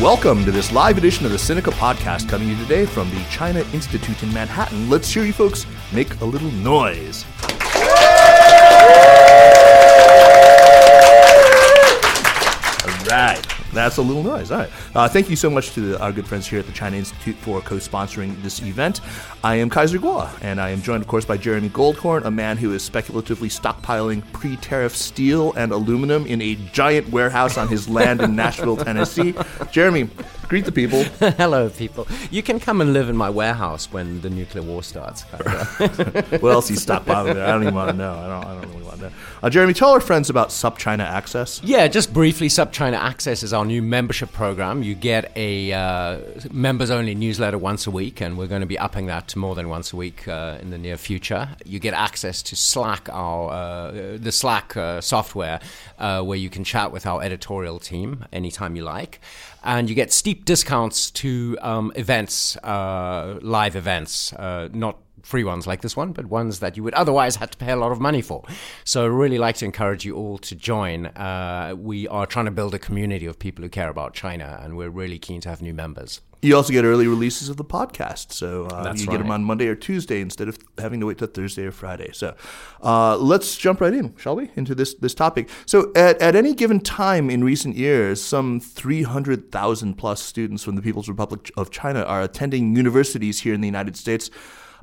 Welcome to this live edition of the Sinica podcast coming to you today from the China Institute in Manhattan. Let's hear you folks make a little noise. All right. That's a little noise. All right. Uh, thank you so much to the, our good friends here at the China Institute for co sponsoring this event. I am Kaiser Kuo, and I am joined, of course, by Jeremy Goldkorn, a man who is speculatively stockpiling pre tariff steel and aluminum in a giant warehouse on his land in Nashville, Tennessee. Jeremy, greet the people. Hello, people. You can come and live in my warehouse when the nuclear war starts. what else you stop by there? I don't even want to know. I don't, I don't really want to know. Uh, Jeremy, tell our friends about SupChina Access. Yeah, just briefly, SupChina Access is our new membership program. You get a uh, members only newsletter once a week, and we're going to be upping that to more than once a week uh, in the near future. You get access to Slack, our uh, the Slack uh, software, uh, where you can chat with our editorial team anytime you like. And you get steep discounts to um, events, uh, live events, not free ones like this one, but ones that you would otherwise have to pay a lot of money for. So, I really like to encourage you all to join. Uh, we are trying to build a community of people who care about China, and we're really keen to have new members. You also get early releases of the podcast, so uh, you right. get them on Monday or Tuesday instead of having to wait till Thursday or Friday. So, uh, let's jump right in, shall we, into this this topic. So, at, at any given time in recent years, some three hundred thousand plus students from the People's Republic of China are attending universities here in the United States.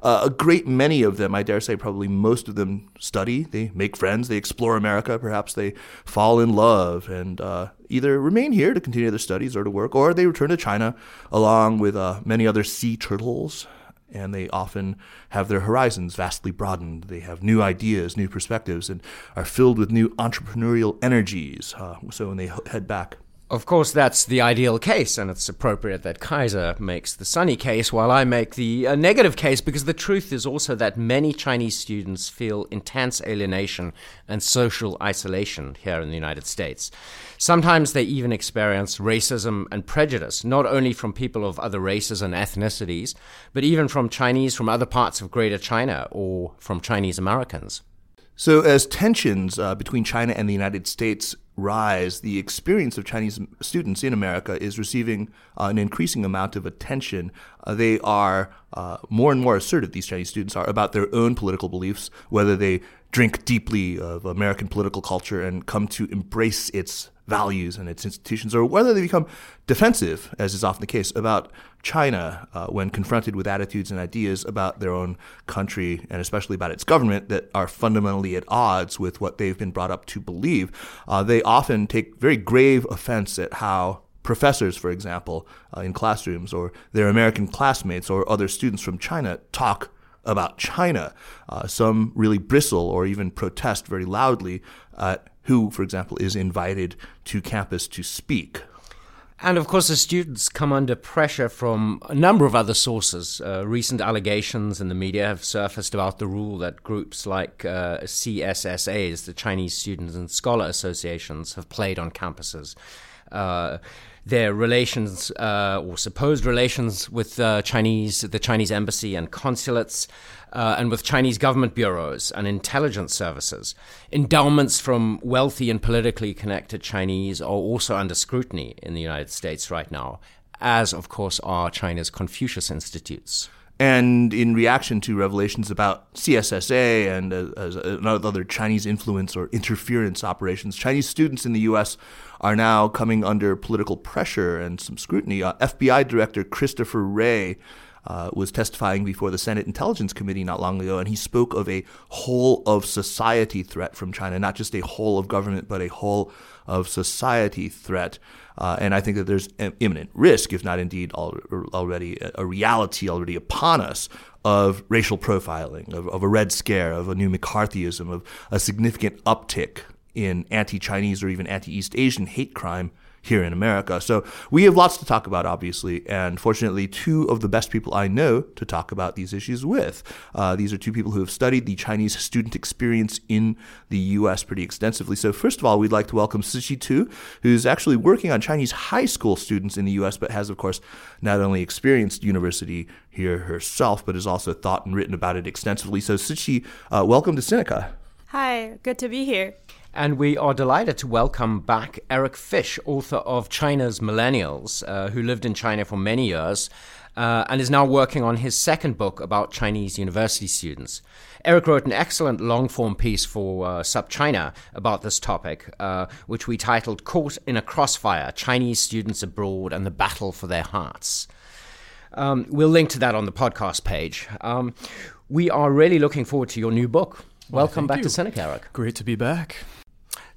Uh, a great many of them, I dare say, probably most of them study. They make friends. They explore America. Perhaps they fall in love and uh, either remain here to continue their studies or to work, or they return to China along with uh, many other sea turtles. And they often have their horizons vastly broadened. They have new ideas, new perspectives, and are filled with new entrepreneurial energies. Uh, so when they head back, of course, that's the ideal case, and it's appropriate that Kaiser makes the sunny case while I make the uh, negative case, because the truth is also that many Chinese students feel intense alienation and social isolation here in the United States. Sometimes they even experience racism and prejudice, not only from people of other races and ethnicities, but even from Chinese from other parts of Greater China or from Chinese Americans. So, as tensions uh, between China and the United States rise, the experience of Chinese students in America is receiving uh, an increasing amount of attention. Uh, they are uh, more and more assertive, these Chinese students are, about their own political beliefs, whether they drink deeply of American political culture and come to embrace its values and its institutions, or whether they become defensive, as is often the case, about China uh, when confronted with attitudes and ideas about their own country and especially about its government that are fundamentally at odds with what they've been brought up to believe. Uh, they often take very grave offense at how professors, for example, uh, in classrooms, or their American classmates or other students from China talk about China. Uh, some really bristle or even protest very loudly at who, for example, is invited to campus to speak. And of course, the students come under pressure from a number of other sources. Uh, recent allegations in the media have surfaced about the rule that groups like uh, CSSAs, the Chinese Students and Scholar Associations, have played on campuses. Uh, their relations uh, or supposed relations with uh, Chinese, the Chinese embassy and consulates, uh, and with Chinese government bureaus and intelligence services. Endowments from wealthy and politically connected Chinese are also under scrutiny in the United States right now, as of course are China's Confucius Institutes. And in reaction to revelations about CSSA and uh, other Chinese influence or interference operations, Chinese students in the U.S. are now coming under political pressure and some scrutiny. Uh, FBI Director Christopher Wray uh, was testifying before the Senate Intelligence Committee not long ago, and he spoke of a whole of society threat from China, not just a whole of government, but a whole of society threat. Uh, and I think that there's imminent risk, if not indeed already a reality already upon us, of racial profiling, of, of a Red Scare, of a new McCarthyism, of a significant uptick in anti Chinese or even anti East Asian hate crime here in America. So we have lots to talk about, obviously, and fortunately, two of the best people I know to talk about these issues with. Uh, these are two people who have studied the Chinese student experience in the U.S. pretty extensively. So first of all, we'd like to welcome Siqi Tu, who's actually working on Chinese high school students in the U.S., but has, of course, not only experienced university here herself, but has also thought and written about it extensively. So Siqi, uh, welcome to Sinica. Hi, good to be here. And we are delighted to welcome back Eric Fish, author of China's Millennials, uh, who lived in China for many years uh, and is now working on his second book about Chinese university students. Eric wrote an excellent long form piece for uh, SupChina about this topic, uh, which we titled Caught in a Crossfire Chinese Students Abroad and the Battle for Their Hearts. Um, we'll link to that on the podcast page. Um, we are really looking forward to your new book. Well, Welcome back you. to Sinica, Eric. Great to be back.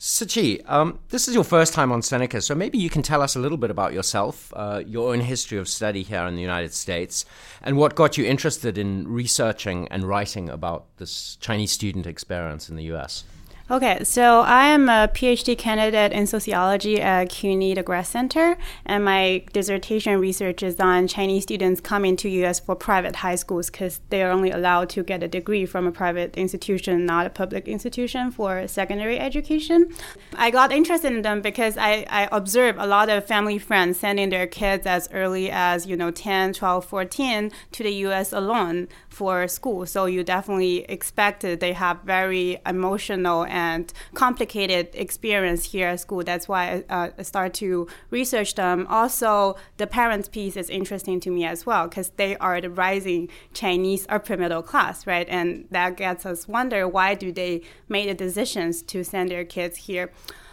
Siqi, um, this is your first time on Sinica, so maybe you can tell us a little bit about yourself, uh, your own history of study here in the United States, and what got you interested in researching and writing about this Chinese student experience in the US. Okay, so I am a PhD candidate in sociology at CUNY, Grad Center, and my dissertation research is on Chinese students coming to U.S. for private high schools because they are only allowed to get a degree from a private institution, not a public institution, for secondary education. I got interested in them because I, I observed a lot of family friends sending their kids as early as, you know, 10, 12, 14 to the U.S. alone for school. So you definitely expected they have very emotional and complicated experience here at school. That's why uh, I start to research them. Also, the parents piece is interesting to me as well because they are the rising Chinese upper middle class, right? And that gets us wonder why do they make the decisions to send their kids here.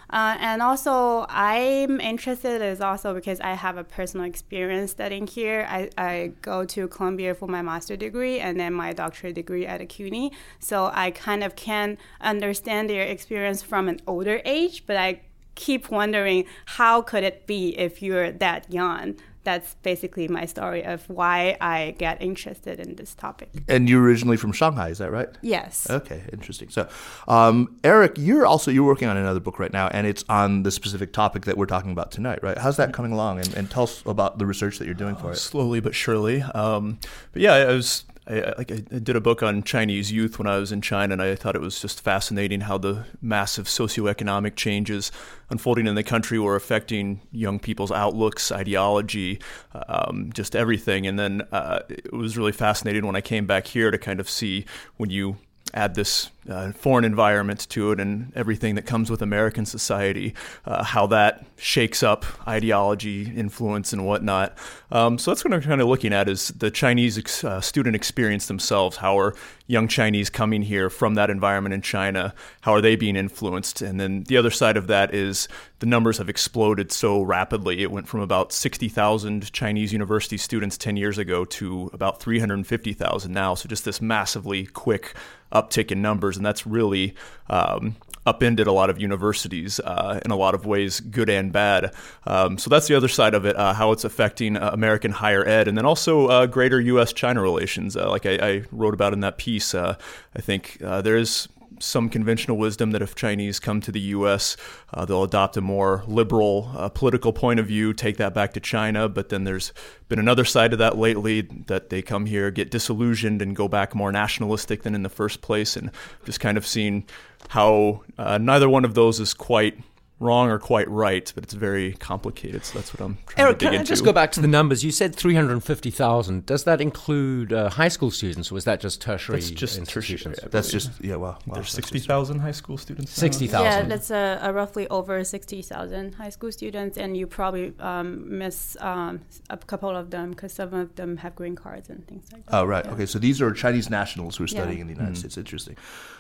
Uh, and also, I'm interested is also because I have a personal experience studying here. I, I go to Columbia for my master degree and then my doctorate degree at a CUNY. So I kind of can understand their experience from an older age, but I keep wondering how could it be if you're that young that's basically my story of why I get interested in this topic. And you're originally from Shanghai, is that right? Yes. Okay, interesting. So, um, Eric, you're also you're working on another book right now, and it's on the specific topic that we're talking about tonight, right? How's that coming along? And, and tell us about the research that you're doing for it. Slowly but surely. Um, but yeah, I was I, I did a book on Chinese youth when I was in China, and I thought it was just fascinating how the massive socioeconomic changes unfolding in the country were affecting young people's outlooks, ideology, um, just everything. And then uh, it was really fascinating when I came back here to kind of see when you add this uh, foreign environments to it and everything that comes with American society, uh, how that shakes up ideology, influence, and whatnot. Um, so that's what I'm kind of looking at is the Chinese ex- uh, student experience themselves. How are young Chinese coming here from that environment in China? How are they being influenced? And then the other side of that is the numbers have exploded so rapidly. It went from about 60,000 Chinese university students 10 years ago to about 350,000 now. So just this massively quick uptick in numbers, and that's really um, upended a lot of universities uh, in a lot of ways, good and bad. Um, so that's the other side of it, uh, how it's affecting uh, American higher ed, and then also uh, greater U.S.-China relations. Uh, like I, I, wrote about in that piece, uh, I think there is some conventional wisdom that if Chinese come to the U.S., uh, they'll adopt a more liberal uh, political point of view, take that back to China. But then there's been another side to that lately that they come here, get disillusioned, and go back more nationalistic than in the first place. And just kind of seeing how uh, neither one of those is quite wrong or quite right, but it's very complicated. So that's what I'm trying Eric, to dig can into. I just go back to the numbers? You said 350,000. Does that include uh, high school students, or was that just tertiary That's just institutions? tertiary. That's just yeah. Wow, wow There's 60,000 high school students. 60,000. Yeah, that's a, a roughly over 60,000 high school students, and you probably um, miss um, a couple of them because some of them have green cards and things like that. Oh, right. Yeah. Okay, so these are Chinese nationals who are studying Yeah. in the United States. Interesting.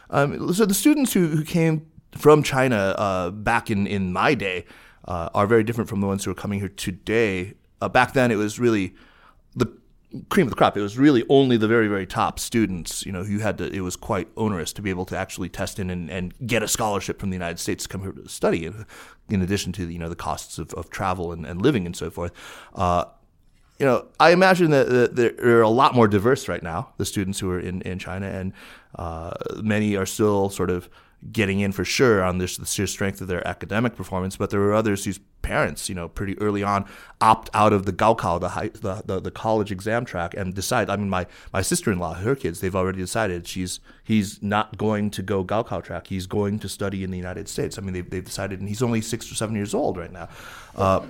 Um, so the students who, who came from China uh, back in, in my day uh, are very different from the ones who are coming here today. Uh, back then, it was really the cream of the crop. It was really only the very, very top students, you know, who had to, it was quite onerous to be able to actually test in and, and get a scholarship from the United States to come here to study, in, in addition to, you know, the costs of, of travel and, and living and so forth. Uh, you know, I imagine that, that they're a lot more diverse right now, the students who are in, in China, and uh, many are still sort of getting in for sure on this, the sheer strength of their academic performance, but there are others whose parents, you know, pretty early on opt out of the Gaokao, the, high, the, the, the college exam track, and decide. I mean, my, my sister in law, her kids, they've already decided she's he's not going to go Gaokao track. He's going to study in the United States. I mean, they've, they've decided, and he's only six or seven years old right now. Uh,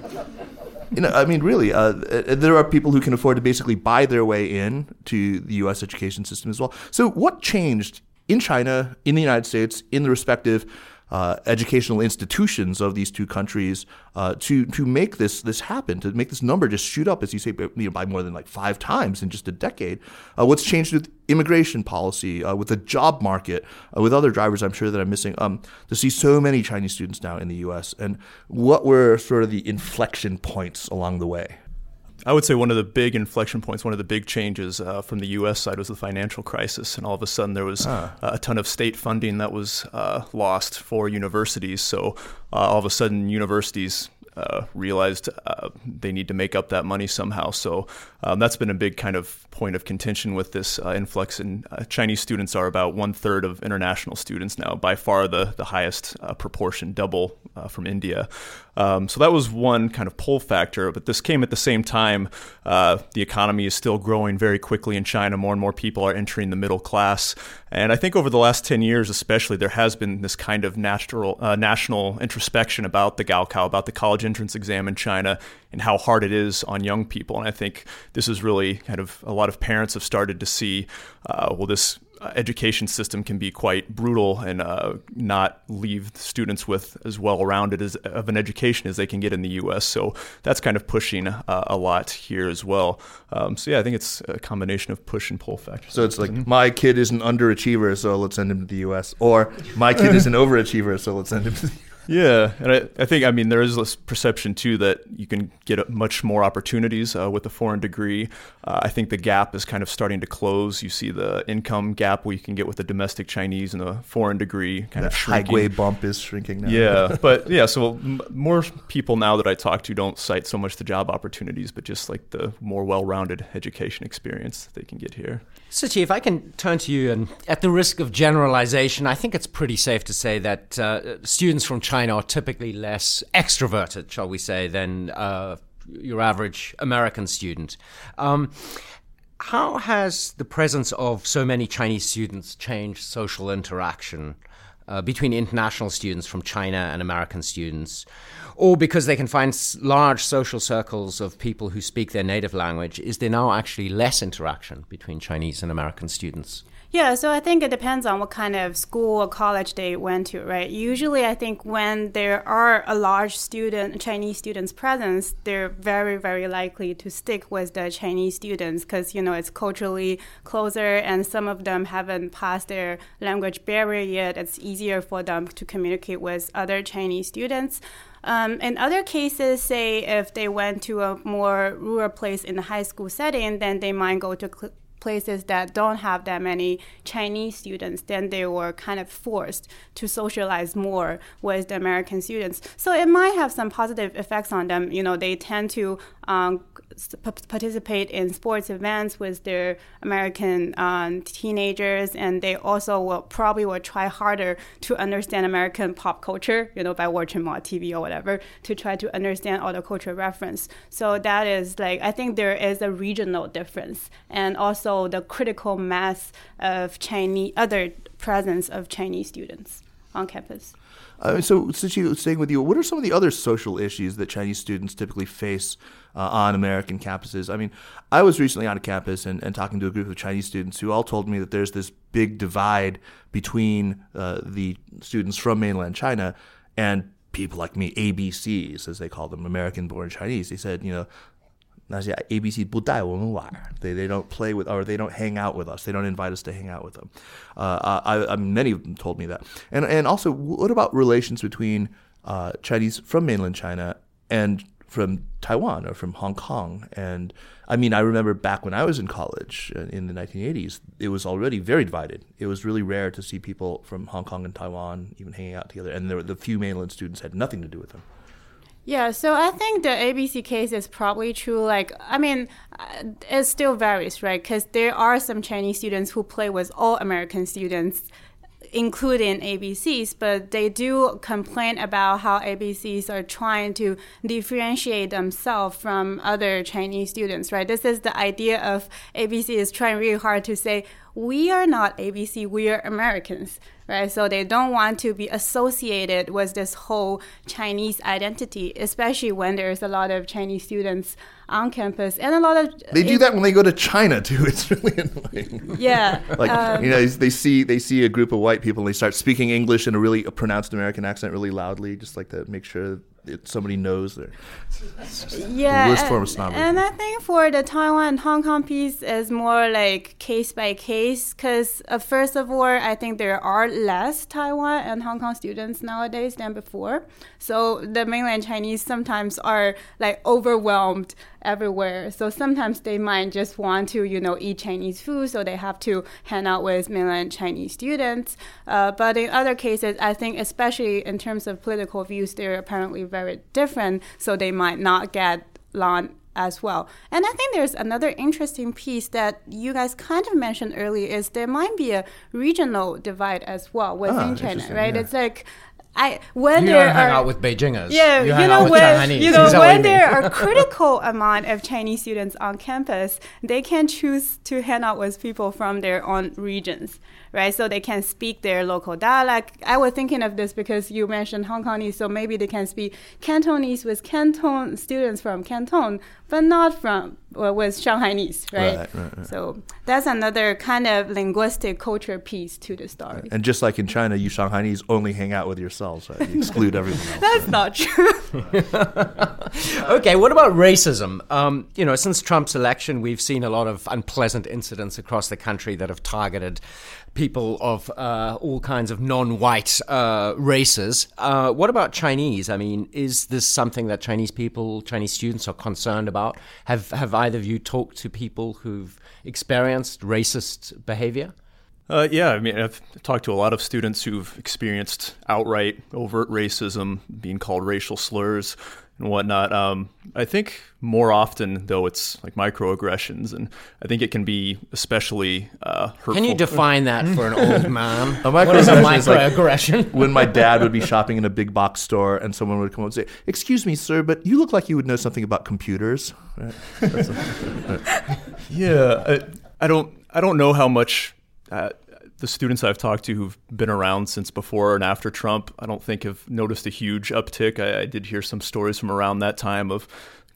you know, I mean, really, uh, there are people who can afford to basically buy their way in to the U.S. education system as well. So, what changed in China, in the United States, in the respective uh, educational institutions of these two countries uh, to to make this this happen, to make this number just shoot up, as you say, you know, by more than like five times in just a decade. Uh, what's changed with immigration policy, uh, with the job market, uh, with other drivers, I'm sure that I'm missing. Um, to see so many Chinese students now in the U.S. and what were sort of the inflection points along the way. I would say one of the big inflection points, one of the big changes uh, from the U.S. side was the financial crisis, and all of a sudden there was uh, a ton of state funding that was uh, lost for universities. So uh, all of a sudden, universities uh, realized uh, they need to make up that money somehow. So um, that's been a big kind of point of contention with this uh, influx. And uh, Chinese students are about one third of international students now, by far the the highest uh, proportion, double uh, from India. Um, so that was one kind of pull factor. But this came at the same time. the economy is still growing very quickly in China. More and more people are entering the middle class. And I think over the last 10 years, especially, there has been this kind of natural, national introspection about the Gaokao, about the college entrance exam in China, and how hard it is on young people. And I think this is really kind of a lot of parents have started to see, uh, well, this education system can be quite brutal and uh, not leave students with as well rounded as of an education as they can get in the U.S. So that's kind of pushing uh, a lot here as well. Um, so yeah, I think it's a combination of push and pull factors. So it's like mm-hmm. my kid is an underachiever, so let's send him to the U.S. Or my kid is an overachiever, so let's send him to the U.S. Yeah, and I, I, think I mean there is this perception too that you can get much more opportunities uh, with a foreign degree. Uh, I think the gap is kind of starting to close. You see the income gap where you can get with a domestic Chinese and a foreign degree kind that of shrinking. Highway bump is shrinking now. Yeah, but yeah, so m- more people now that I talk to don't cite so much the job opportunities, but just like the more well-rounded education experience that they can get here. Siqi, if I can turn to you, and at the risk of generalization, I think it's pretty safe to say that uh, students from China are typically less extroverted, shall we say, than uh, your average American student. Um, how has the presence of so many Chinese students changed social interaction uh, between international students from China and American students? or because they can find large social circles of people who speak their native language, is there now actually less interaction between Chinese and American students? Yeah, so I think it depends on what kind of school or college they went to, right? Usually, I think when there are a large student, Chinese students presence, they're very, very likely to stick with the Chinese students because, you know, it's culturally closer and some of them haven't passed their language barrier yet. It's easier for them to communicate with other Chinese students. Um, in other cases, say if they went to a more rural place in the high school setting, then they might go to cl- places that don't have that many Chinese students, then they were kind of forced to socialize more with the American students. So it might have some positive effects on them. You know, they tend to um, participate in sports events with their American um, teenagers, and they also will probably will try harder to understand American pop culture, you know, by watching more TV or whatever, to try to understand all the cultural reference. So that is like I think there is a regional difference, and also the critical mass of Chinese other presence of Chinese students on campus. Uh, so, Siqi, staying with you, what are some of the other social issues that Chinese students typically face uh, on American campuses? I mean, I was recently on a campus and, and talking to a group of Chinese students who all told me that there's this big divide between uh, the students from mainland China and people like me, ABCs, as they call them, American born Chinese. They said, you know, 那些 ABC 不带我们玩，they they don't play with or they don't hang out with us. They don't invite us to hang out with them. Uh, I, I many of them told me that. And and also, what about relations between uh, Chinese from mainland China and from Taiwan or from Hong Kong? And I mean, I remember back when I was in college uh, in the 1980s, it was already very divided. It was really rare to see people from Hong Kong and Taiwan even hanging out together, and there, the few mainland students had nothing to do with them. Yeah, so I think the ABC case is probably true. Like, I mean, uh, it still varies, right? Because there are some Chinese students who play with all American students, including ABCs, but they do complain about how ABCs are trying to differentiate themselves from other Chinese students, right? This is the idea of ABC is trying really hard to say, we are not ABC, we are Americans, right? So they don't want to be associated with this whole Chinese identity, especially when there's a lot of Chinese students on campus and a lot of they do that when they go to China too. It's really annoying. Yeah, like um, you know, they see they see a group of white people and they start speaking English in a really pronounced American accent really loudly, just like to make sure it, somebody knows they're yeah, worst form and- of snobbery. And I think for the Taiwan and Hong Kong piece is more like case by case because uh, first of all, I think there are less Taiwan and Hong Kong students nowadays than before. So the mainland Chinese sometimes are like overwhelmed everywhere. So sometimes they might just want to, you know, eat Chinese food, so they have to hang out with mainland Chinese students. Uh, but in other cases, I think especially in terms of political views, they're apparently very different, so they might not get along as well. And I think there's another interesting piece that you guys kind of mentioned earlier is there might be a regional divide as well within Ah, China, right? yeah. It's like I when You there hang are out with Beijingers. yeah, you, you, know when you know Is that what when there mean? are critical amount of Chinese students on campus, they can choose to hang out with people from their own regions, right? So they can speak their local dialect. I was thinking of this because you mentioned Hong Kongese, so maybe they can speak Cantonese with Canton students from Canton, but not from uh, with Shanghainese, right? Right, right, right. So that's another kind of linguistic culture piece to the story. and just like in China, you Shanghainese only hang out with yourselves. Right? You exclude everyone else. That's not true. Okay, what about racism? Um, you know, since Trump's election, we've seen a lot of unpleasant incidents across the country that have targeted people of uh, all kinds of non-white uh, races. Uh, what about Chinese? I mean, is this something that Chinese people, Chinese students, are concerned about? Have Have either of you talked to people who've experienced racist behavior? Uh, yeah, I mean, I've talked to a lot of students who've experienced outright overt racism, being called racial slurs and whatnot. Um, I think more often, though, it's like microaggressions, and I think it can be especially uh, hurtful. Can you define that for an old man? A what is a microaggression is like- when my dad would be shopping in a big box store and someone would come up and say, "Excuse me, sir, but you look like you would know something about computers." Right? That's a- Yeah, I, I don't. I don't know how much uh, the students I've talked to who've been around since before and after Trump. I don't think have noticed a huge uptick. I, I did hear some stories from around that time of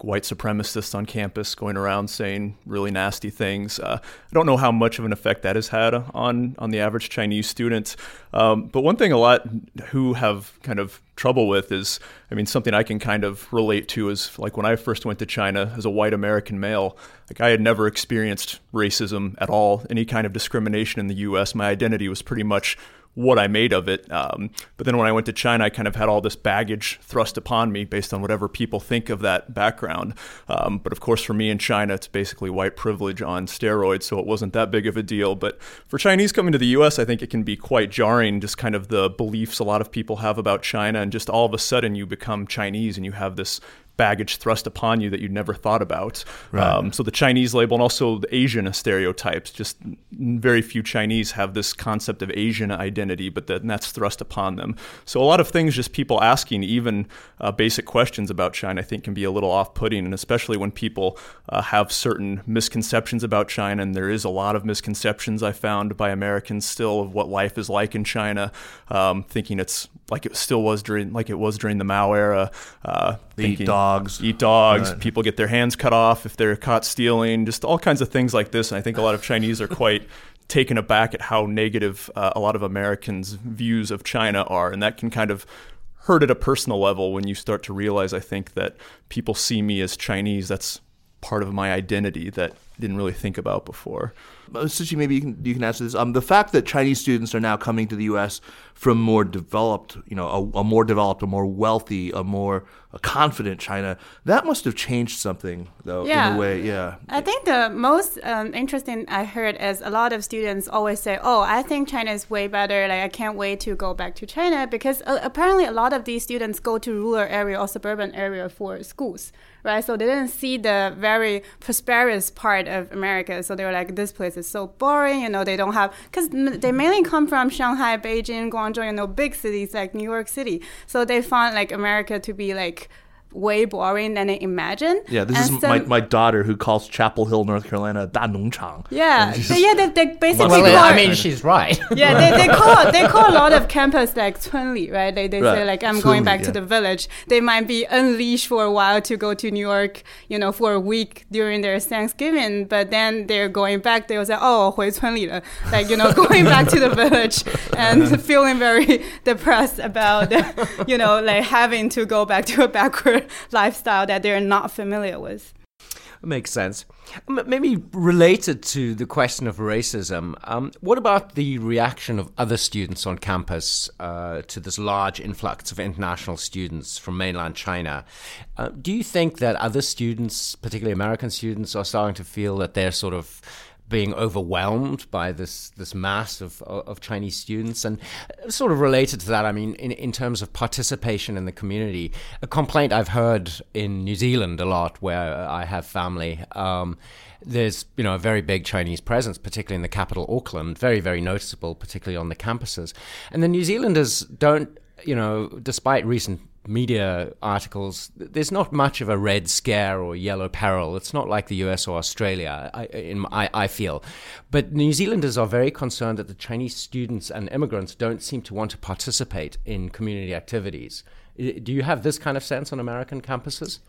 white supremacists on campus going around saying really nasty things. Uh, I don't know how much of an effect that has had on on the average Chinese student. Um, but one thing a lot who have kind of trouble with is, I mean, something I can kind of relate to is like when I first went to China as a white American male, like I had never experienced racism at all, any kind of discrimination in the U.S. My identity was pretty much what I made of it. Um, but then when I went to China, I kind of had all this baggage thrust upon me based on whatever people think of that background. Um, but of course, for me in China, it's basically white privilege on steroids, so it wasn't that big of a deal. But for Chinese coming to the U.S., I think it can be quite jarring, just kind of the beliefs a lot of people have about China, and just all of a sudden you become Chinese and you have this baggage thrust upon you that you never thought about. Um, so the Chinese label and also the Asian stereotypes. Just very few Chinese have this concept of Asian identity, but then that's thrust upon them. So a lot of things, just people asking even uh, basic questions about China, I think can be a little off-putting, and especially when people uh, have certain misconceptions about China. And there is a lot of misconceptions I found by Americans still of what life is like in China, um, thinking it's like it still was during like it was during the Mao era. Uh, They eat dogs. eat dogs. Right. People get their hands cut off if they're caught stealing. Just all kinds of things like this. And I think a lot of Chinese are quite taken aback at how negative uh, a lot of Americans' views of China are, and that can kind of hurt at a personal level when you start to realize. I think that people see me as Chinese. That's part of my identity that I didn't really think about before. Uh, Siqi, maybe you can you can answer this. Um, the fact that Chinese students are now coming to the U.S. from more developed, you know, a, a more developed, a more wealthy, a more a confident China, that must have changed something, though, Yeah. in a way. Yeah. I think the most um, interesting I heard is a lot of students always say, "Oh, I think China is way better. Like I can't wait to go back to China because uh, apparently a lot of these students go to rural area or suburban area for schools, right? So they didn't see the very prosperous part of America. So they were like, this place is so boring. You know, they don't have because they mainly come from Shanghai, Beijing, Guangzhou, you know, big cities like New York City. So they find like America to be like way boring than they imagine. Yeah, this And is some- my, my daughter who calls Chapel Hill, North Carolina, 大农场. Yeah, And she's they, yeah, they, they basically Well, call I it- mean, she's right. yeah, they, they call they call a lot of campus like Chunli, right? They, they say Right. like I'm going Chunli, back to yeah. the village. They might be unleashed for a while to go to New York, you know, for a week during their Thanksgiving, but then they're going back. They'll say, "Oh, 回村里了," like you know, going back to the village and feeling very depressed about, you know, like having to go back to a backward lifestyle that they're not familiar with. Makes sense. Maybe related to the question of racism, um, what about the reaction of other students on campus uh, to this large influx of international students from mainland China? Uh, do you think that other students, particularly American students, are starting to feel that they're sort of being overwhelmed by this this mass of of Chinese students, and sort of related to that, I mean, in in terms of participation in the community, a complaint I've heard in New Zealand a lot, where I have family. Um, there's you know a very big Chinese presence, particularly in the capital Auckland, very very noticeable, particularly on the campuses, and the New Zealanders don't you know, despite recent media articles, there's not much of a red scare or yellow peril. It's not like the US or Australia, I, in, I, I feel. But New Zealanders are very concerned that the Chinese students and immigrants don't seem to want to participate in community activities. Do you have this kind of sense on American campuses?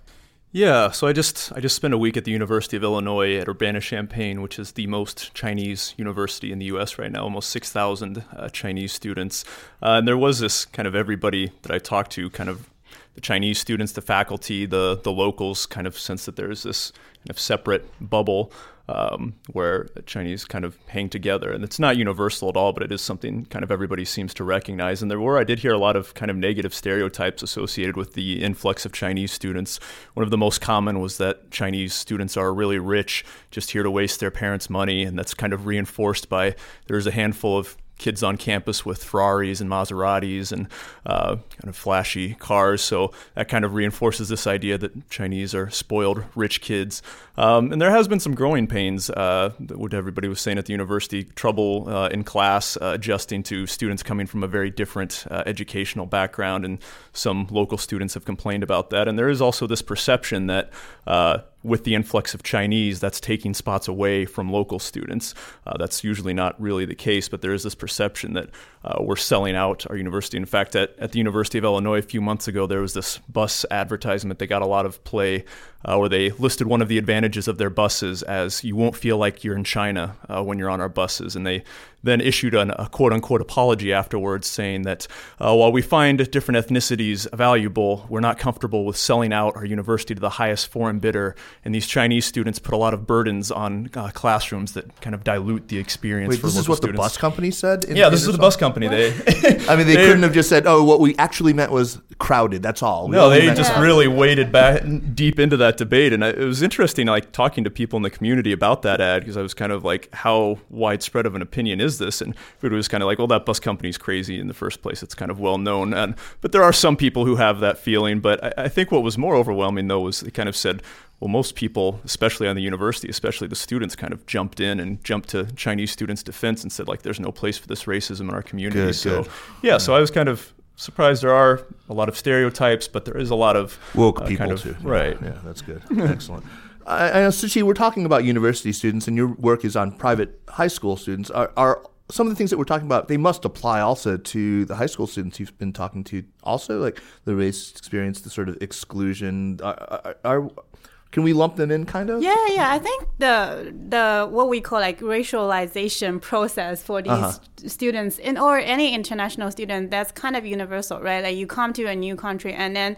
Yeah, so I just I just spent a week at the University of Illinois at Urbana-Champaign, which is the most Chinese university in the U.S. right now, almost 6,000 uh, Chinese students. Uh, and there was this kind of everybody that I talked to, kind of the Chinese students, the faculty, the the locals, kind of sense that there's this kind of separate bubble um, where Chinese kind of hang together. And it's not universal at all, but it is something kind of everybody seems to recognize. And there were, I did hear a lot of kind of negative stereotypes associated with the influx of Chinese students. One of the most common was that Chinese students are really rich, just here to waste their parents' money. And that's kind of reinforced by there's a handful of kids on campus with Ferraris and Maseratis and uh, kind of flashy cars. So that kind of reinforces this idea that Chinese are spoiled, rich kids. Um, and there has been some growing pains, uh, what everybody was saying at the university, trouble uh, in class, uh, adjusting to students coming from a very different uh, educational background. And some local students have complained about that. And there is also this perception that uh, with the influx of Chinese, that's taking spots away from local students. Uh, that's usually not really the case, but there is this perception that uh, we're selling out our university. In fact, at, at the University of Illinois a few months ago, there was this bus advertisement that got a lot of play uh, where they listed one of the advantages of their buses as you won't feel like you're in China uh, when you're on our buses. And they then issued an, a quote unquote apology afterwards saying that uh, while we find different ethnicities valuable, we're not comfortable with selling out our university to the highest foreign bidder. And these Chinese students put a lot of burdens on uh, classrooms that kind of dilute the experience Wait, this is what the bus company said? in- Yeah, this is their the bus company. They I mean, they, They- couldn't have just said, "Oh, what we actually meant was crowded." That's all. We No, they just really waded back deep into that debate, and I, it was interesting, like talking to people in the community about that ad because I was kind of like, how widespread of an opinion is this? And it was kind of like, well, that bus company's crazy in the first place. It's kind of well known, and but there are some people who have that feeling. But I, I think what was more overwhelming though was they kind of said. Well, most people, especially on the university, especially the students, kind of jumped in and jumped to Chinese students' defense and said, like, "There's no place for this racism in our community." Good, so, good. yeah, so I was kind of surprised there are a lot of stereotypes, but there is a lot of woke uh, people kind of, too. right? Yeah, that's good. Excellent. I, I know, Siqi, we're talking about university students, and your work is on private high school students. Are, are some of the things that we're talking about? They must apply also to the high school students you've been talking to. Also, like the race experience, the sort of exclusion. Are, are can we lump them in, kind of? Yeah, yeah. I think the the what we call like racialization process for these Uh-huh. students in or any international student that's kind of universal, right? Like you come to a new country and then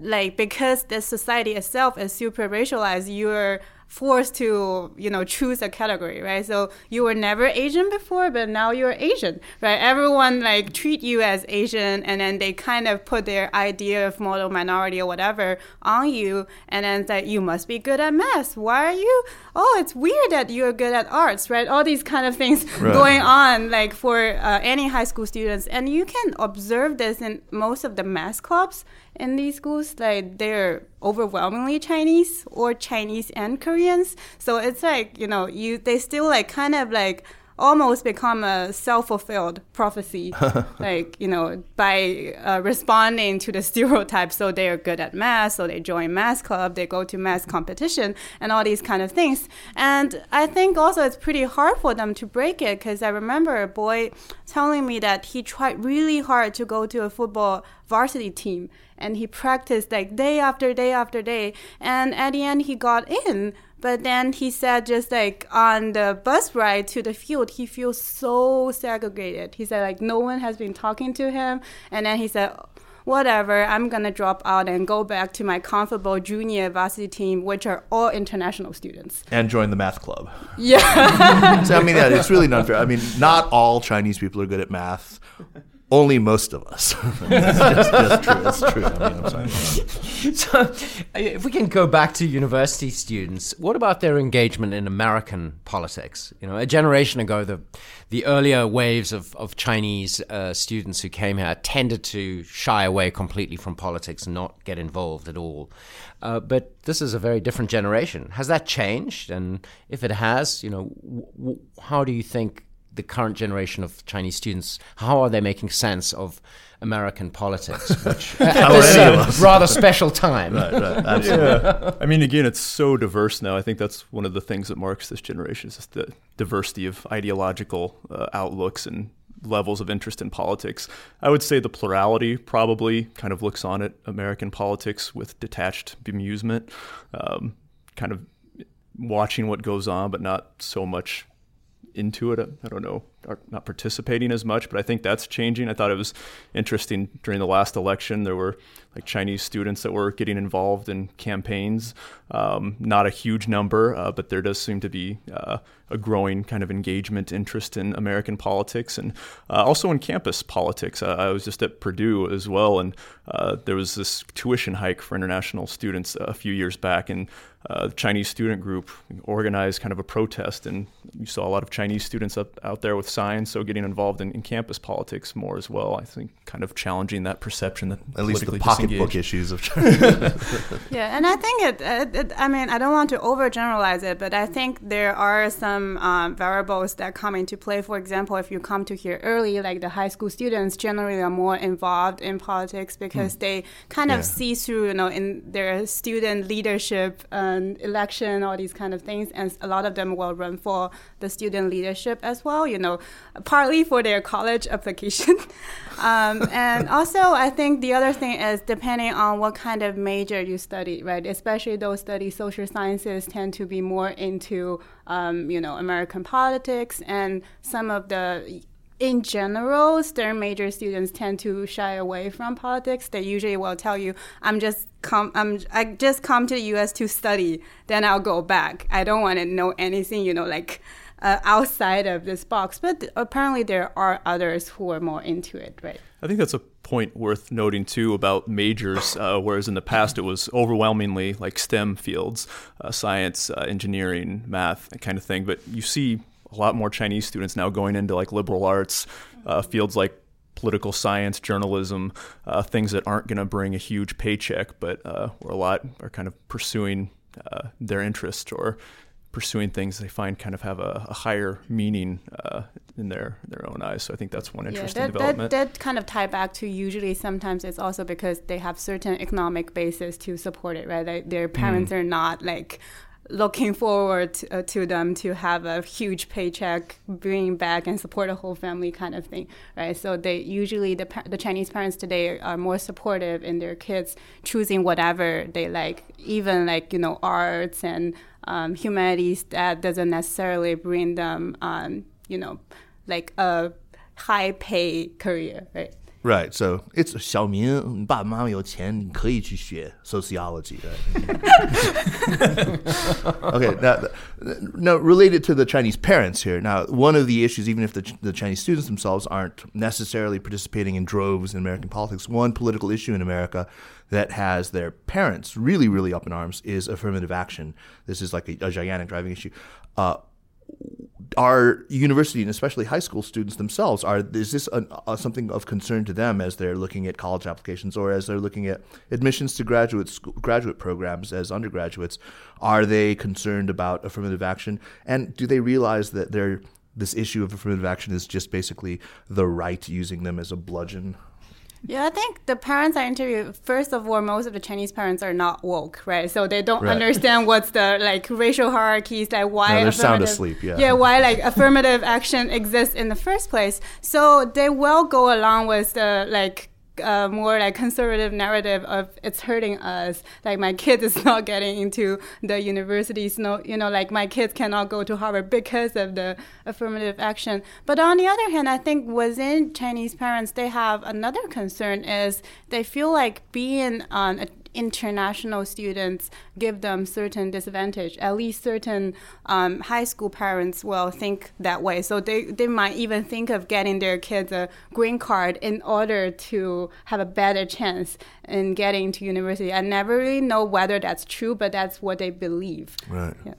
like because the society itself is super racialized, you're forced to you know choose a category right? So you were never asian before but now you're asian right? Everyone like treat you as asian and then they kind of put their idea of model minority or whatever on you and then that you must be good at math why are you oh it's weird that you're good at arts right? All these kind of things Right. going on like for uh, any high school students. And you can observe this in most of the math clubs in these schools like they're overwhelmingly chinese or chinese and koreans. So it's like you know you they still like kind of like almost become a self-fulfilled prophecy like you know by uh, responding to the stereotypes so they are good at math so they join math club they go to math competition and all these kind of things. And i think also it's pretty hard for them to break it because i remember a boy telling me that he tried really hard to go to a football varsity team and he practiced like day after day after day and at the end he got in but then he said, just like on the bus ride to the field, he feels so segregated. He said, like, no one has been talking to him. And then he said, whatever, I'm going to drop out and go back to my comfortable junior varsity team, which are all international students. And join the math club. Yeah. so, I mean, yeah, it's really not fair. I mean, not all Chinese people are good at math only most of us. just, just true. That's true. I mean, I'm sorry. So, if we can go back to university students, what about their engagement in American politics? You know, a generation ago, the the earlier waves of of Chinese uh, students who came here tended to shy away completely from politics and not get involved at all. Uh, but this is a very different generation. Has that changed? And if it has, you know, w- how do you think the current generation of Chinese students, how are they making sense of American politics, which at this rather special time. Right, right, yeah. I mean, again, it's so diverse now. I think that's one of the things that marks this generation is just the diversity of ideological uh, outlooks and levels of interest in politics. I would say the plurality probably kind of looks on at American politics with detached bemusement, um, kind of watching what goes on, but not so much into it. I don't know, are not participating as much, but I think that's changing. I thought it was interesting during the last election. There were like Chinese students that were getting involved in campaigns. Um, not a huge number, uh, but there does seem to be uh, a growing kind of engagement interest in American politics and uh, also in campus politics. I was just at Purdue as well, and uh, there was this tuition hike for international students a few years back, and uh, Chinese student group organized kind of a protest, and you saw a lot of Chinese students up, out there with signs, so getting involved in, in campus politics more as well. I think kind of challenging that perception that at least the pocketbook issues of China. yeah, and I think it, it, it, I mean, I don't want to overgeneralize it, but I think there are some um, variables that come into play. For example, if you come to here early, like the high school students generally are more involved in politics because mm. they kind of yeah. see through, you know, in their student leadership and election, all these kind of things, and a lot of them will run for the student leadership as well. You know, partly for their college application. um, and also, I think the other thing is depending on what kind of major you study, right? Especially those study social sciences tend to be more into, um, you know, American politics, and some of the in general, STEM major students tend to shy away from politics. They usually will tell you, "I'm just come, I'm, I just come to the U.S. to study, then I'll go back. I don't want to know anything, you know, like uh, outside of this box. But apparently, there are others who are more into it, right? I think that's a point worth noting too about majors, uh, whereas in the past it was overwhelmingly like STEM fields, uh, science, uh, engineering, math, that kind of thing. But you see a lot more Chinese students now going into like liberal arts uh, fields like political science, journalism, uh, things that aren't going to bring a huge paycheck, but uh, where a lot are kind of pursuing their interest or pursuing things they find kind of have a, a higher meaning uh, in their their own eyes. So I think that's one interesting yeah, that, development. That, that kind of tie back to usually sometimes it's also because they have certain economic basis to support it, right? Like their parents mm. are not like looking forward to, uh, to, them to have a huge paycheck, bring back and support a whole family kind of thing, right? So they usually the the Chinese parents today are more supportive in their kids choosing whatever they like, even like you know arts and um, humanities that doesn't necessarily bring them, um, you know, like a high pay career, right? Right. So it's 小明，你爸爸妈妈有钱，你可以去学 sociology. Right? okay. Now, now, related to the Chinese parents here. Now, one of the issues, even if the, the Chinese students themselves aren't necessarily participating in droves in American politics, one political issue in America that has their parents really, really up in arms is affirmative action. This is like a, a gigantic driving issue. Uh, our university and especially high school students themselves are is this a, something of concern to them as they're looking at college applications or as they're looking at admissions to graduate school, graduate programs as undergraduates are they concerned about affirmative action and do they realize that they're this issue of affirmative action is just basically the right using them as a bludgeon? Yeah, I think the parents I interviewed, first of all, most of the Chinese parents are not woke, right? So they don't Right. understand what's the like racial hierarchies, like why No, they're sound asleep, yeah. yeah, why like affirmative action exists in the first place. So they will go along with the like uh, more like conservative narrative of it's hurting us. Like my kid is not getting into the universities. No, you know, like my kids cannot go to Harvard because of the affirmative action. But on the other hand, I think within Chinese parents, they have another concern is they feel like being on a international students give them certain disadvantage. At least certain um, high school parents will think that way. So they, they might even think of getting their kids a green card in order to have a better chance in getting to university. I never really know whether that's true, but that's what they believe. Right. Yeah.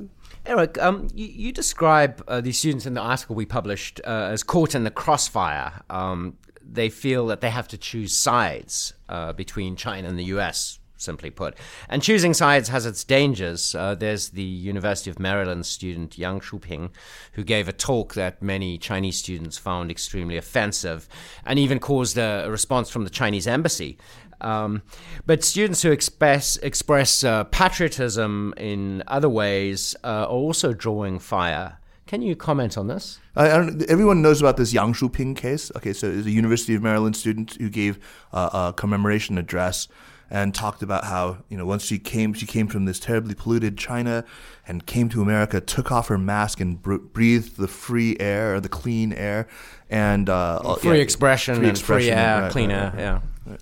Eric, um, you, you describe uh, these students in the article we published uh, as caught in the crossfire. Um, they feel that they have to choose sides uh, between China and the US, simply put. And choosing sides has its dangers. Uh, there's the University of Maryland student Yang Shuping, who gave a talk that many Chinese students found extremely offensive and even caused a, response from the Chinese embassy. Um, but students who express express uh, patriotism in other ways uh, are also drawing fire. Can you comment on this? Everyone knows about this Yang Shuping case. Okay, so it's a University of Maryland student who gave a commemoration address and talked about how you know once she came, she came from this terribly polluted China and came to America, took off her mask and br- breathed the free air, or the clean air, and uh, Free yeah, expression free and free air, right, clean right, air. right. Yeah.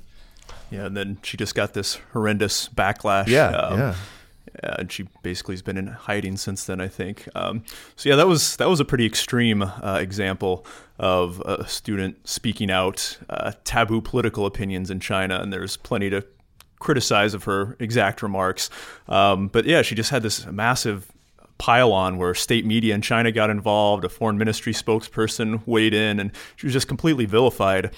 Yeah, and then she just got this horrendous backlash. Yeah, um, yeah. yeah, and she basically has been in hiding since then. I think. Um, so yeah, that was that was a pretty extreme uh, example of a student speaking out uh, taboo political opinions in China, and there's plenty to criticize of her exact remarks. Um, but yeah, she just had this massive pile on where state media in China got involved, a foreign ministry spokesperson weighed in, and she was just completely vilified.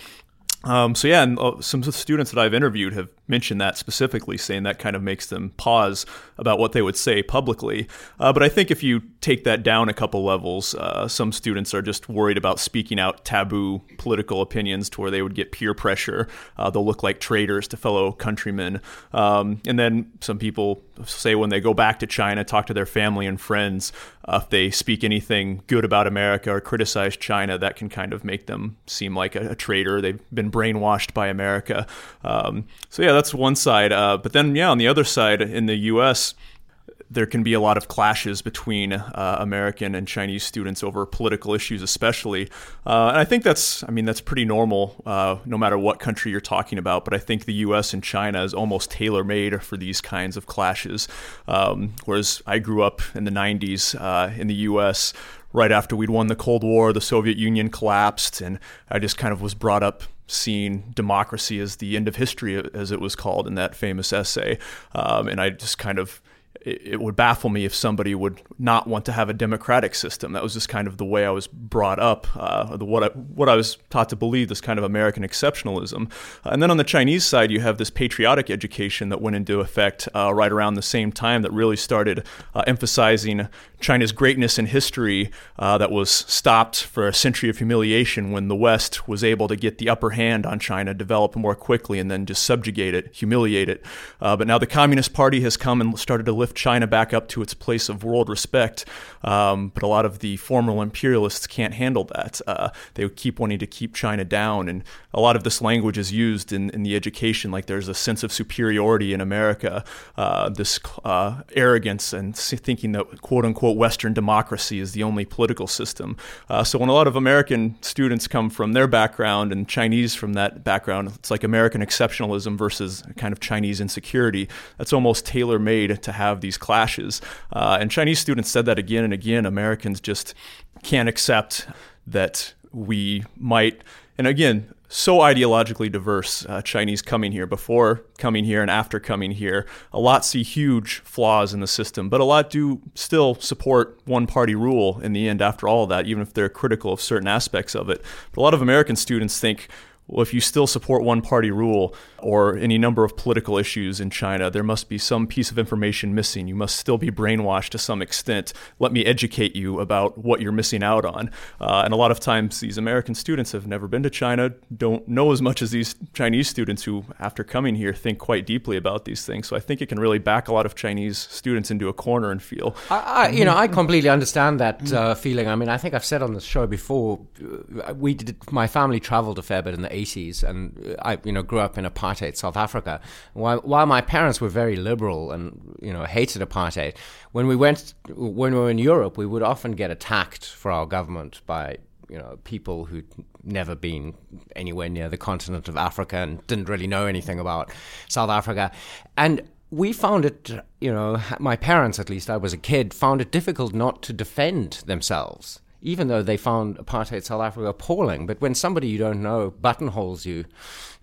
Um, so yeah, and uh, some students that I've interviewed have mentioned that specifically, saying that kind of makes them pause about what they would say publicly. Uh, but I think if you take that down a couple levels, uh, some students are just worried about speaking out taboo political opinions to where they would get peer pressure. Uh, they'll look like traitors to fellow countrymen. Um, and then some people say when they go back to China, talk to their family and friends, uh, if they speak anything good about America or criticize China, that can kind of make them seem like a, a traitor. They've been brainwashed by America. Um, so yeah, that's one side. Uh, but then yeah, on the other side, in the U.S there can be a lot of clashes between uh, American and Chinese students over political issues, especially. Uh, and I think that's, I mean, that's pretty normal, uh, no matter what country you're talking about. But I think the U.S. and China is almost tailor-made for these kinds of clashes. Um, whereas I grew up in the '90s uh, in the U.S. Right after we'd won the Cold War, the Soviet Union collapsed, and I just kind of was brought up seeing democracy as the end of history, as it was called in that famous essay. Um, and I just kind of it, would baffle me if somebody would not want to have a democratic system. That was just kind of the way I was brought up, uh, the, what I, what I was taught to believe, this kind of American exceptionalism. Uh, and then on the Chinese side, you have this patriotic education that went into effect uh, right around the same time that really started uh, emphasizing China's greatness in history uh, that was stopped for a century of humiliation when the West was able to get the upper hand on China, develop more quickly, and then just subjugate it, humiliate it. But now the Communist Party has come and started to lift China back up to its place of world respect. Um, but a lot of the former imperialists can't handle that. Uh, they keep wanting to keep China down. And a lot of this language is used in, in the education, like there's a sense of superiority in America, uh, this uh, arrogance and thinking that quote unquote Western democracy is the only political system. Uh, so when a lot of American students come from their background and Chinese from that background, it's like American exceptionalism versus kind of Chinese insecurity. That's almost tailor made to have these clashes. Uh, and Chinese students said that again and again. Americans just can't accept that we might, and again, so ideologically diverse uh, Chinese coming here, before coming here and after coming here. A lot see huge flaws in the system, but a lot do still support one party rule in the end after all that, even if they're critical of certain aspects of it. But a lot of American students think well, if you still support one party rule or any number of political issues in China, there must be some piece of information missing. You must still be brainwashed to some extent. Let me educate you about what you're missing out on. Uh, and a lot of times, these American students have never been to China, don't know as much as these Chinese students who, after coming here, think quite deeply about these things. So I think it can really back a lot of Chinese students into a corner and feel. I, I you know, I completely understand that uh, feeling. I mean, I think I've said on the show before, uh, we did, my family traveled a fair bit in the 80s, and I, you know, grew up in apartheid South Africa. While, while my parents were very liberal and you know hated apartheid, when we went when we were in Europe, we would often get attacked for our government by you know people who'd never been anywhere near the continent of Africa and didn't really know anything about South Africa, and we found it, you know, my parents at least, I was a kid, found it difficult not to defend themselves even though they found apartheid South Africa appalling. But when somebody you don't know buttonholes you,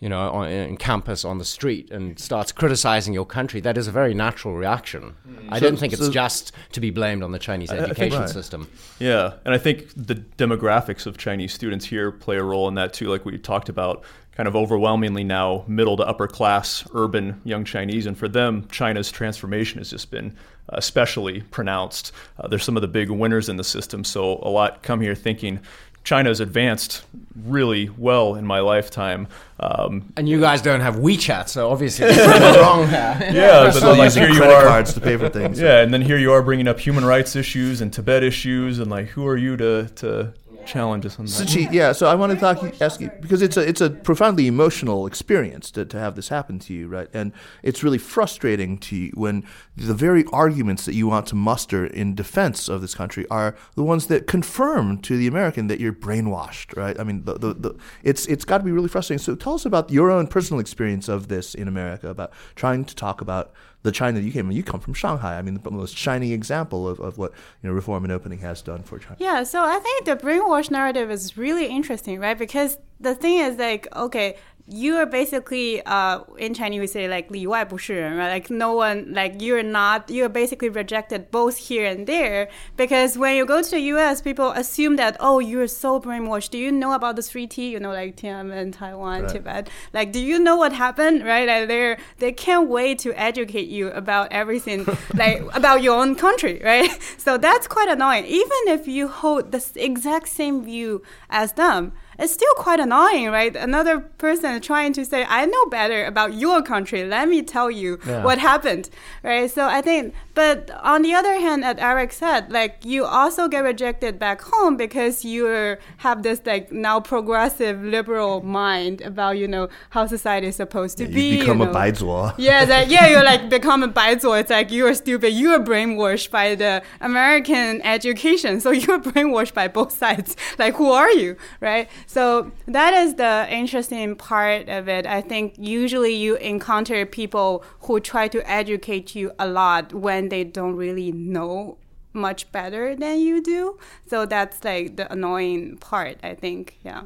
you know, on, in campus on the street and starts criticizing your country, that is a very natural reaction. Mm. I so, don't think so it's just to be blamed on the Chinese education right. system. Yeah, and I think the demographics of Chinese students here play a role in that too. Like we talked about, kind of overwhelmingly now middle to upper class urban young Chinese, and for them, China's transformation has just been especially pronounced. Uh, there's some of the big winners in the system, so a lot come here thinking China's advanced really well in my lifetime. Um, and you guys don't have WeChat, so obviously wrong there. Yeah, but then like here you are, cards to pay for things. Yeah, and then here you are bringing up human rights issues and Tibet issues, and like, who are you to to challenges on that. yeah. So I want to talk, ask you because it's a it's a profoundly emotional experience to, to have this happen to you, right? And it's really frustrating to you when the very arguments that you want to muster in defense of this country are the ones that confirm to the American that you're brainwashed, right? I mean, the, the, the it's it's got to be really frustrating. So tell us about your own personal experience of this in America, about trying to talk about the China that you came. from. You come from Shanghai. I mean, the most shining example of, of what you know reform and opening has done for China. Yeah, so I think the brainwash narrative is really interesting, right? Because the thing is like, okay, you are basically uh, in Chinese we say like 里外不是人, right? Like no one like you're not you're basically rejected both here and there because when you go to the U.S. people assume that oh you're so brainwashed. Do you know about the three T? You know like Tiananmen, Taiwan, right. Tibet. Like do you know what happened? Right? Like they they can't wait to educate you about everything like about your own country, right? So that's quite annoying. Even if you hold the exact same view as them it's still quite annoying, right? Another person trying to say, I know better about your country. Let me tell you yeah. what happened, right? So I think, but on the other hand, as Eric said, like you also get rejected back home because you have this like now progressive liberal mind about, you know, how society is supposed to yeah, be. You become you know. a baizuo. Yeah, that, yeah, you're like become a baizuo. It's like you're stupid. You're brainwashed by the American education. So you're brainwashed by both sides. Like, who are you, right? So that is the interesting part of it. I think usually you encounter people who try to educate you a lot when they don't really know much better than you do. So that's like the annoying part, I think. Yeah.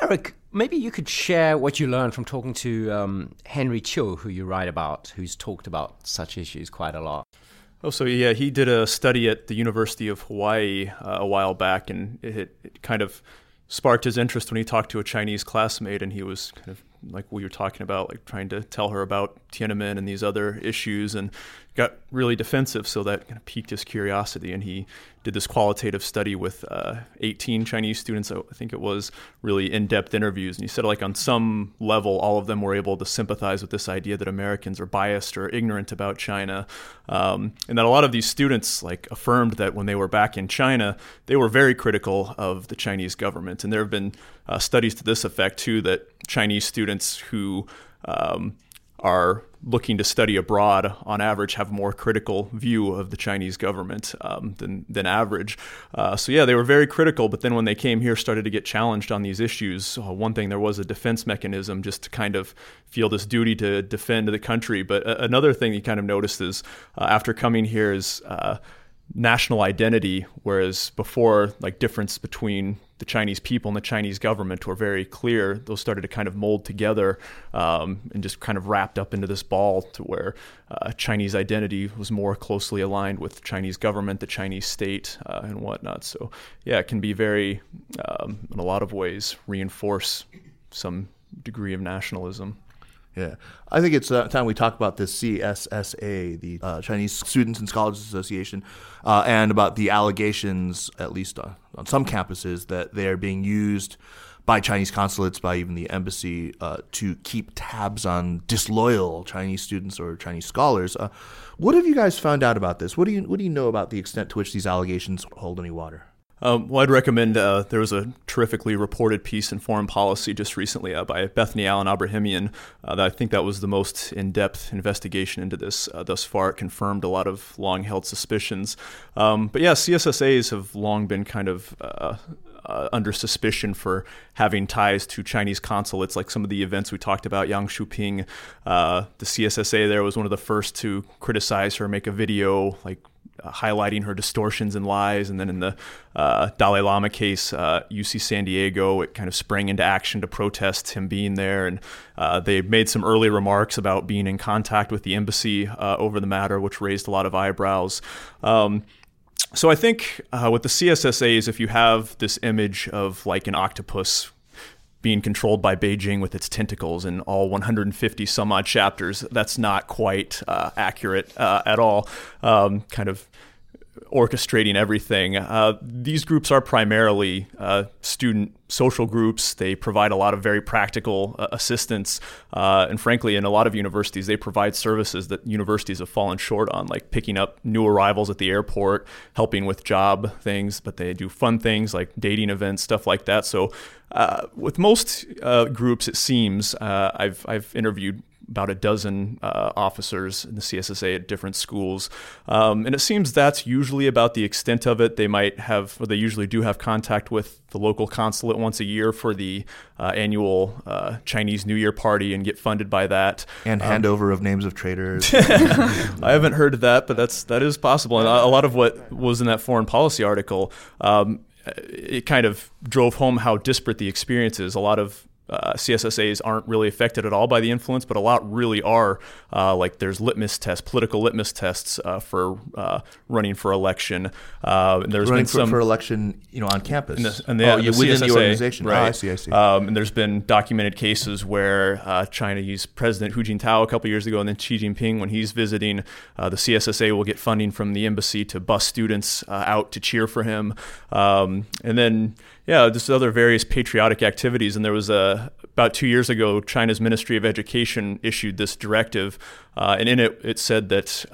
Eric, maybe you could share what you learned from talking to um, Henry Cho, who you write about, who's talked about such issues quite a lot. Oh, so yeah, he did a study at the University of Hawaii uh, a while back, and it, it kind of sparked his interest when he talked to a Chinese classmate, and he was kind of like we were talking about, like trying to tell her about Tiananmen and these other issues, and got really defensive. So that kind of piqued his curiosity, and he did this qualitative study with uh, 18 Chinese students. I think it was really in-depth interviews, and he said like on some level, all of them were able to sympathize with this idea that Americans are biased or ignorant about China, um, and that a lot of these students like affirmed that when they were back in China, they were very critical of the Chinese government, and there have been uh, studies to this effect too that Chinese students who um, are looking to study abroad on average have more critical view of the Chinese government um, than, than average. Uh, so yeah, they were very critical, but then when they came here, started to get challenged on these issues. Uh, one thing, there was a defense mechanism just to kind of feel this duty to defend the country. But uh, another thing you kind of noticed is uh, after coming here is uh, national identity, whereas before, like difference between the Chinese people and the Chinese government were very clear. Those started to kind of mold together um, and just kind of wrapped up into this ball to where uh, Chinese identity was more closely aligned with Chinese government, the Chinese state, uh, and whatnot. So, yeah, it can be very, um, in a lot of ways, reinforce some degree of nationalism. Yeah, I think it's uh, time we talk about this CSSA, the uh, Chinese Students and Scholars Association, uh, and about the allegations, at least on, on some campuses, that they are being used by Chinese consulates, by even the embassy, uh, to keep tabs on disloyal Chinese students or Chinese scholars. Uh, what have you guys found out about this? What do you what do you know about the extent to which these allegations hold any water? Um, well, I'd recommend uh, there was a terrifically reported piece in Foreign Policy just recently uh, by Bethany Allen Ebrahimian. Uh, that I think that was the most in-depth investigation into this uh, thus far. It confirmed a lot of long-held suspicions. Um, but yeah, CSSAs have long been kind of uh, uh, under suspicion for having ties to Chinese consulates, like some of the events we talked about. Yang Shuping, uh, the CSSA there was one of the first to criticize her, make a video like uh, highlighting her distortions and lies. And then in the uh, Dalai Lama case, uh, UC San Diego, it kind of sprang into action to protest him being there. And uh, they made some early remarks about being in contact with the embassy uh, over the matter, which raised a lot of eyebrows. Um, so I think uh, with the CSSAs, if you have this image of like an octopus being controlled by Beijing with its tentacles in all 150 some odd chapters, that's not quite uh, accurate uh, at all. Um, kind of orchestrating everything. Uh, these groups are primarily uh, student social groups. They provide a lot of very practical uh, assistance. Uh, and frankly, in a lot of universities, they provide services that universities have fallen short on, like picking up new arrivals at the airport, helping with job things, but they do fun things like dating events, stuff like that. So, uh, with most uh, groups, it seems, I've, I've interviewed about a dozen uh, officers in the CSSA at different schools. Um, and it seems that's usually about the extent of it. They might have, or they usually do have contact with the local consulate once a year for the uh, annual uh, Chinese New Year party and get funded by that. And um, handover of names of traitors. I haven't heard of that, but that's that is possible. And a lot of what was in that foreign policy article. Um, it kind of drove home how disparate the experience is. A lot of uh, CSSAs aren't really affected at all by the influence, but a lot really are. Uh, like there's litmus tests, political litmus tests uh, for uh, running for election. Uh, and there's running been some for, election, you know, on campus. The, in the, oh, the within CSSA, the organization. right? Oh, I see. I see. Um, and there's been documented cases where uh, Chinese President Hu Jintao a couple years ago, and then Xi Jinping, when he's visiting, the CSSA will get funding from the embassy to bus students out to cheer for him, um, and then yeah, just other various patriotic activities. And there was a about two years ago, China's Ministry of Education issued this directive, uh, and in it it said that.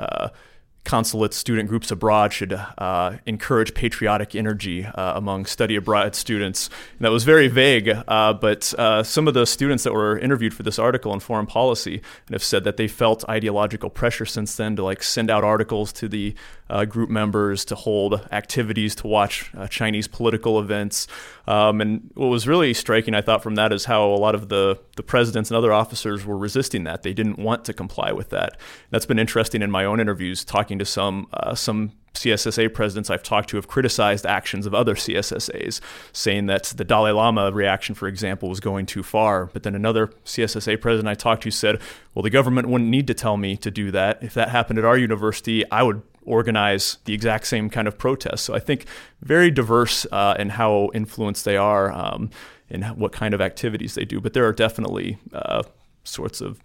Consulate student groups abroad should uh, encourage patriotic energy uh, among study abroad students. And that was very vague, uh, but uh, some of the students that were interviewed for this article in Foreign Policy have said that they felt ideological pressure since then to like send out articles to the uh, group members, to hold activities, to watch uh, Chinese political events. Um, and what was really striking, I thought, from that is how a lot of the, the presidents and other officers were resisting that. They didn't want to comply with that. That's been interesting in my own interviews, talking to some uh, some CSSA presidents I've talked to have criticized actions of other CSSAs, saying that the Dalai Lama reaction, for example, was going too far. But then another CSSA president I talked to said, well, the government wouldn't need to tell me to do that. If that happened at our university, I would organize the exact same kind of protest. So I think very diverse uh, in how influenced they are um, and what kind of activities they do. But there are definitely uh, sorts of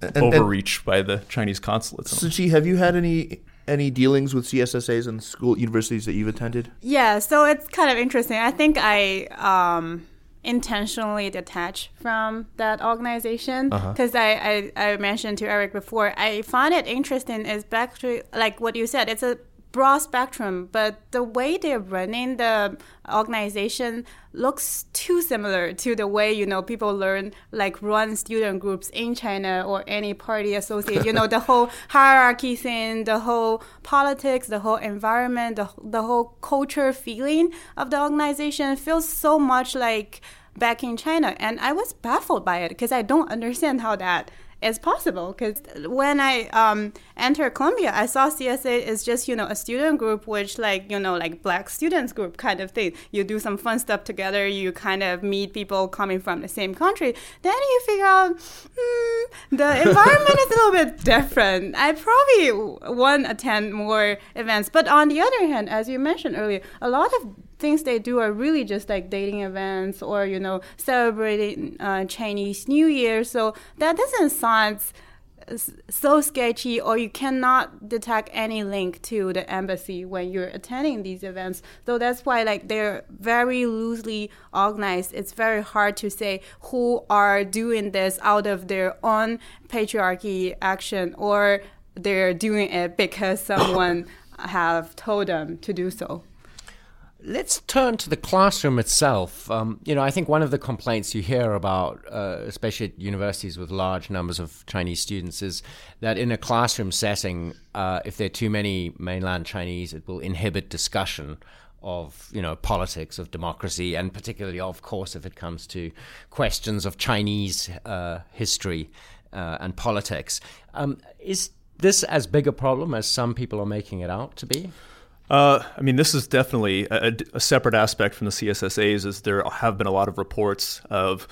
and, overreach and, by the Chinese consulates. Siqi, have you had any any dealings with CSSAs and school universities that you've attended? Yeah, so it's kind of interesting. I think I um, intentionally detach from that organization because uh-huh. I, I, I mentioned to Eric before. I find it interesting is back to like what you said. It's a broad spectrum, but the way they're running the organization looks too similar to the way you know people learn like run student groups in China or any party associate. you know the whole hierarchy thing, the whole politics, the whole environment, the the whole culture feeling of the organization feels so much like back in China, and I was baffled by it because I don't understand how that is possible because when I um, entered Columbia, I saw CSA is just you know a student group, which like you know like black students group kind of thing. You do some fun stuff together. You kind of meet people coming from the same country. Then you figure out hmm, the environment is a little bit different. I probably want to attend more events, but on the other hand, as you mentioned earlier, a lot of things they do are really just like dating events or you know celebrating uh, Chinese New Year. So that doesn't sound so sketchy or you cannot detect any link to the embassy when you're attending these events. So that's why like they're very loosely organized. It's very hard to say who are doing this out of their own patriarchy action or they're doing it because someone have told them to do so Let's turn to the classroom itself. Um, you know, I think one of the complaints you hear about, uh, especially at universities with large numbers of Chinese students, is that in a classroom setting, uh, if there are too many mainland Chinese, it will inhibit discussion of you know politics, of democracy, and particularly, of course, if it comes to questions of Chinese uh, history uh, and politics. Um, is this as big a problem as some people are making it out to be? Uh, I mean, this is definitely a, a, separate aspect from the CSSAs. Is there have been a lot of reports of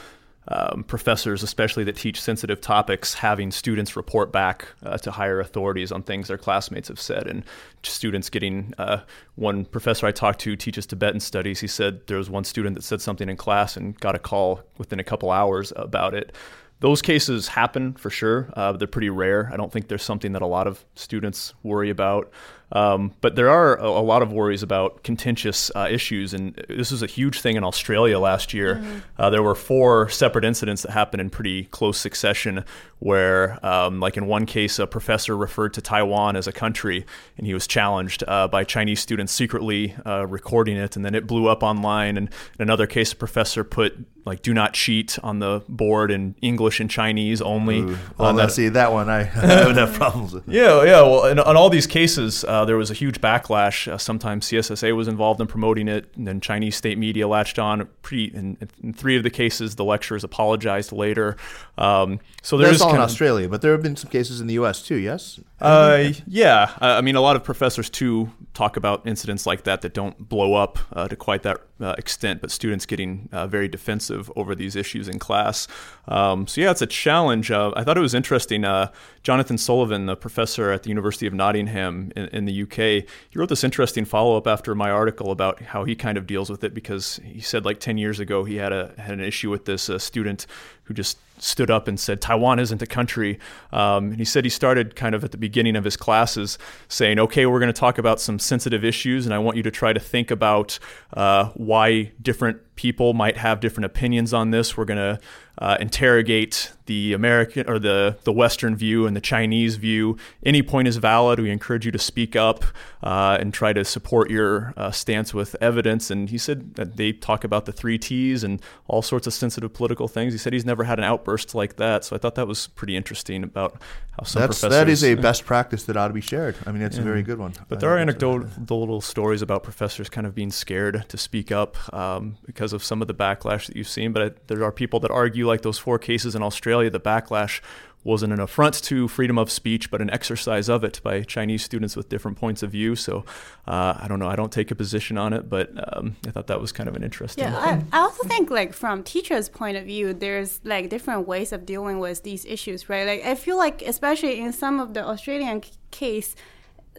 um, professors, especially that teach sensitive topics, having students report back uh, to higher authorities on things their classmates have said, and students getting. Uh, one professor I talked to teaches Tibetan studies. He said there was one student that said something in class and got a call within a couple hours about it those cases happen for sure. Uh, they're pretty rare. I don't think there's something that a lot of students worry about. Um, but there are a, a, lot of worries about contentious uh, issues, and this was a huge thing in Australia last year. Mm-hmm. Uh, there were four separate incidents that happened in pretty close succession, where, um, like in one case, a professor referred to Taiwan as a country, and he was challenged uh, by Chinese students secretly uh, recording it, and then it blew up online. And in another case, a professor put like "Do not cheat" on the board in English and Chinese only. Ooh. Well, uh, let's see that one. I, I would have problems with. Yeah, yeah. Well, in, in all these cases uh, there was a huge backlash. Uh, sometimes CSSA was involved in promoting it, and then Chinese state media latched on. Pre, in, in three of the cases, the lecturers apologized later. Um, so there's all in Australia, but there have been some cases in the U.S. too. Yes. Uh, yeah, I mean, a lot of professors too talk about incidents like that that don't blow up uh, to quite that uh, extent, but students getting uh, very defensive over these issues in class. Um, so yeah, it's a challenge. Uh, I thought it was interesting. Uh, Jonathan Sullivan, the professor at the University of Nottingham in, in the UK, he wrote this interesting follow up after my article about how he kind of deals with it because he said like 10 years ago he had a had an issue with this uh, student who just stood up and said Taiwan isn't a country. Um, and he said he started kind of at the beginning of his classes saying, "Okay, we're going to talk about some sensitive issues, and I want you to try to think about uh, why different people might have different opinions on this. We're going to uh, interrogate the American or the, the Western view and the Chinese view. Any point is valid. We encourage you to speak up uh, and try to support your uh, stance with evidence. And he said that they talk about the three T's and all sorts of sensitive political things. He said he's never had an outburst like that. So I thought that was pretty interesting about how some That's, professors. That is a best practice that ought to be shared. I mean, it's yeah. a very good one. But there are anecdotal stories about professors kind of being scared to speak up um, because of some of the backlash that you've seen. But I, there are people that argue, like those four cases in Australia, the backlash wasn't an affront to freedom of speech, but an exercise of it by Chinese students with different points of view. So uh, I don't know. I don't take a position on it, but um, I thought that was kind of an interesting. Yeah, I, I, also think like from teachers' point of view, there's like different ways of dealing with these issues, right? Like I feel like especially in some of the Australian case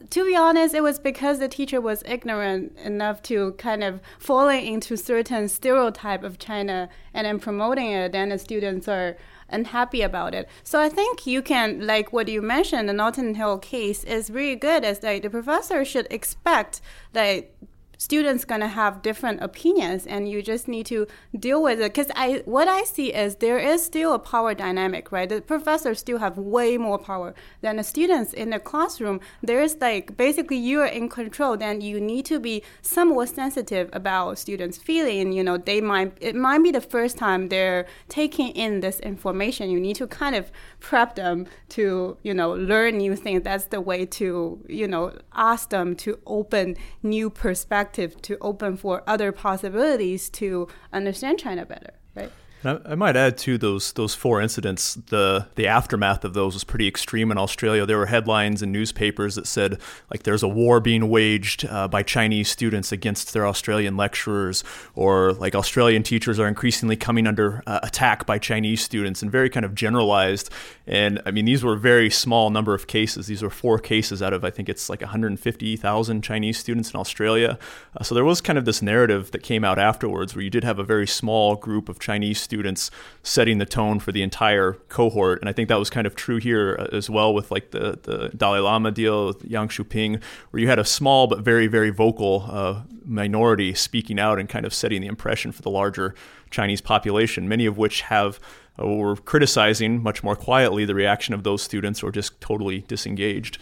to be honest, it was because the teacher was ignorant enough to kind of falling into certain stereotype of China and then promoting it. Then the students are unhappy about it. So I think you can, like what you mentioned, the Notting Hill case is really good. As like the professor should expect that students going to have different opinions and you just need to deal with it. Because i what i see is there is still a power dynamic right? The professors still have way more power than the students in the classroom. There's like basically you're in control then you need to be somewhat sensitive about students feeling you know they might it might be the first time they're taking in this information. You need to kind of prep them to you know learn new things. That's the way to you know ask them to open new perspectives to open for other possibilities to understand China better, right? I, might add to those those four incidents. The the aftermath of those was pretty extreme in Australia. There were headlines in newspapers that said like there's a war being waged uh, by Chinese students against their Australian lecturers, or like Australian teachers are increasingly coming under uh, attack by Chinese students, and very kind of generalized. And I mean, these were a very small number of cases. These were four cases out of I think it's like 150,000 Chinese students in Australia. Uh, so there was kind of this narrative that came out afterwards where you did have a very small group of Chinese students students setting the tone for the entire cohort. And I think that was kind of true here uh, as well with like the, the Dalai Lama deal with Yang Shuping, where you had a small but very, very vocal uh, minority speaking out and kind of setting the impression for the larger Chinese population, many of which have uh, were criticizing much more quietly the reaction of those students or just totally disengaged.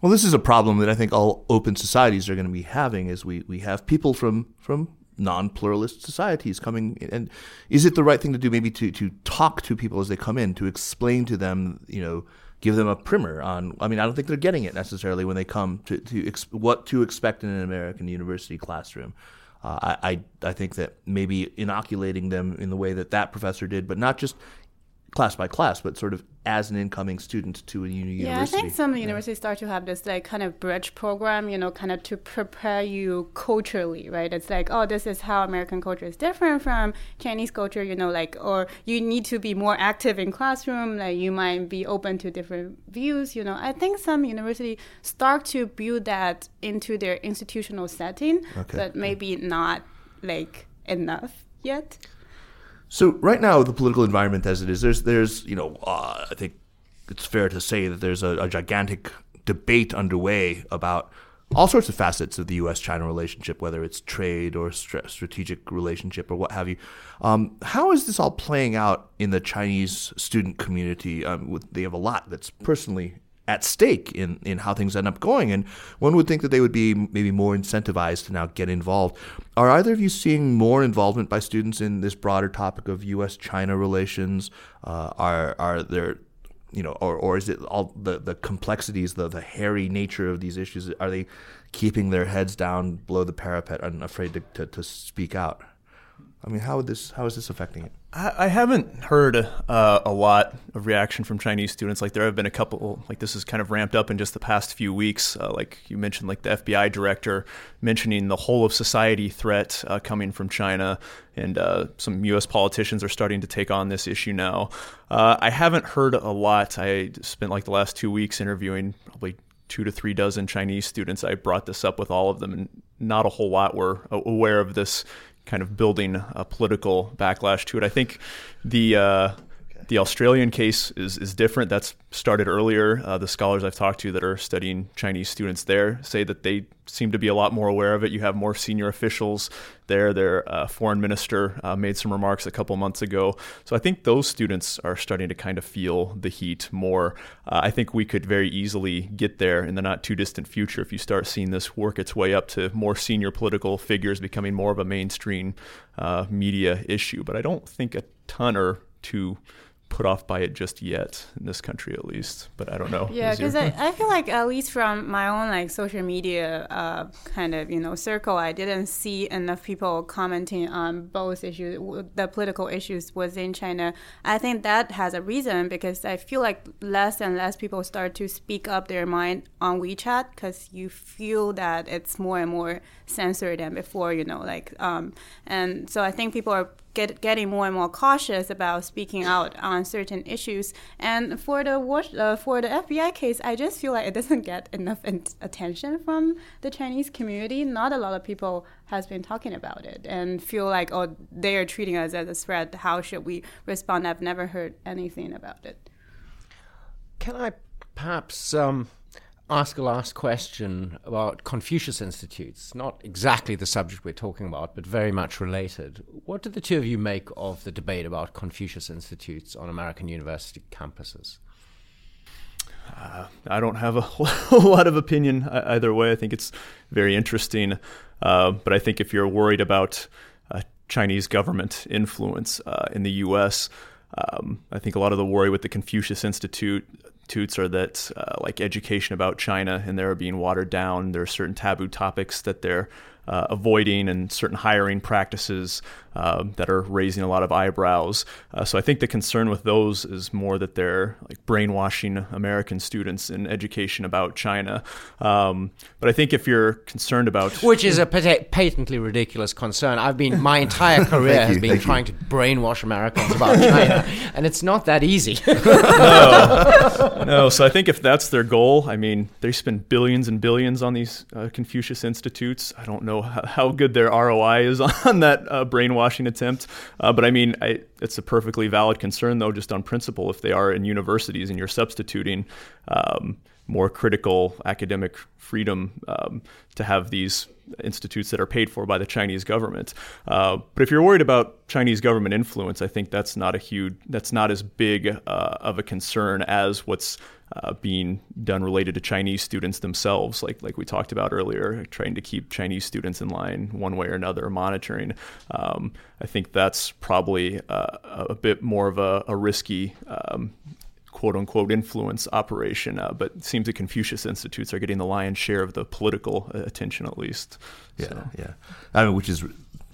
Well, this is a problem that I think all open societies are going to be having as we, we have people from, from non-pluralist societies coming in. and is it the right thing to do maybe to to talk to people as they come in to explain to them you know give them a primer on i mean i don't think they're getting it necessarily when they come to, to ex, what to expect in an american university classroom uh, I I think that maybe inoculating them in the way that that professor did, but not just class by class, but sort of as an incoming student to a uni- yeah, university. Yeah, I think some universities start to have this like kind of bridge program, you know, kind of to prepare you culturally, right? It's like, oh, this is how American culture is different from Chinese culture, you know, like, or you need to be more active in classroom, like you might be open to different views, you know. I think some universities start to build that into their institutional setting, okay. but maybe not like enough yet. So right now, the political environment as it is, there's there's you know uh, I think it's fair to say that there's a, a gigantic debate underway about all sorts of facets of the U.S.-China relationship, whether it's trade or st- strategic relationship or what have you. Um, how is this all playing out in the Chinese student community? Um, with, they have a lot that's personally at stake in, in how things end up going. And one would think that they would be maybe more incentivized to now get involved. Are either of you seeing more involvement by students in this broader topic of U.S. China relations? Uh, are are there you know, or, or is it all the, the complexities, the, the hairy nature of these issues? Are they keeping their heads down below the parapet and afraid to, to, to speak out? I mean, how would this how is this affecting it? I, haven't heard uh, a lot of reaction from Chinese students. Like there have been a couple, like this has kind of ramped up in just the past few weeks. Uh, like you mentioned, like the FBI director mentioning the whole of society threat uh, coming from China, and uh, some U.S. politicians are starting to take on this issue now. Uh, I haven't heard a lot. I spent like the last two weeks interviewing probably two to three dozen Chinese students. I brought this up with all of them, and not a whole lot were aware of this kind of building a political backlash to it. I think the uh, the Australian case is, is different. That's started earlier. Uh, the scholars I've talked to that are studying Chinese students there say that they seem to be a lot more aware of it. You have more senior officials there. Their uh, foreign minister uh, made some remarks a couple months ago. So I think those students are starting to kind of feel the heat more. Uh, I think we could very easily get there in the not too distant future if you start seeing this work its way up to more senior political figures becoming more of a mainstream uh, media issue. But I don't think a ton are too put off by it just yet in this country at least but i don't know. Yeah because I, I feel like at least from my own like social media uh, kind of you know circle i didn't see enough people commenting on both issues the political issues within china. I think that has a reason because i feel like less and less people start to speak up their mind on wechat because you feel that it's more and more censored than before you know like um, and so i think people are get, getting more and more cautious about speaking out on certain issues. And for the uh, for the FBI case, I just feel like it doesn't get enough attention from the Chinese community. Not a lot of people has been talking about it and feel like oh they are treating us as a threat. How should we respond? I've never heard anything about it. Can I perhaps? Um ask a last question about Confucius Institutes. Not exactly the subject we're talking about, but very much related. What do the two of you make of the debate about Confucius Institutes on American university campuses? Uh, I don't have a whole lot of opinion either way. I think it's very interesting. Uh, but I think if you're worried about uh, Chinese government influence uh, in the U.S., um, I think a lot of the worry with the Confucius Institute institutes are that, uh, like education about China, and they're being watered down. There are certain taboo topics that they're uh, avoiding and certain hiring practices uh, that are raising a lot of eyebrows. Uh, so I think the concern with those is more that they're like brainwashing American students in education about China. Um, but I think if you're concerned about which is a pat- patently ridiculous concern, I've been my entire career has been trying you. to brainwash Americans about China, and it's not that easy. no, no. So I think if that's their goal, I mean, they spend billions and billions on these uh, Confucius institutes. I don't know how, how, good their ROI is on that uh, brainwashing attempt. Uh, but I mean, I, it's a perfectly valid concern, though, just on principle. If they are in universities and you're substituting um, more critical academic freedom um, to have these institutes that are paid for by the Chinese government. Uh, but if you're worried about Chinese government influence, I think that's not a huge, that's not as big uh, of a concern as what's uh, being done related to Chinese students themselves, like like we talked about earlier, trying to keep Chinese students in line one way or another, monitoring. Um, I think that's probably uh, a bit more of a, a risky. Um, quote unquote influence operation, uh, but it seems the Confucius Institutes are getting the lion's share of the political uh, attention, at least. Yeah, so. yeah. I mean, which is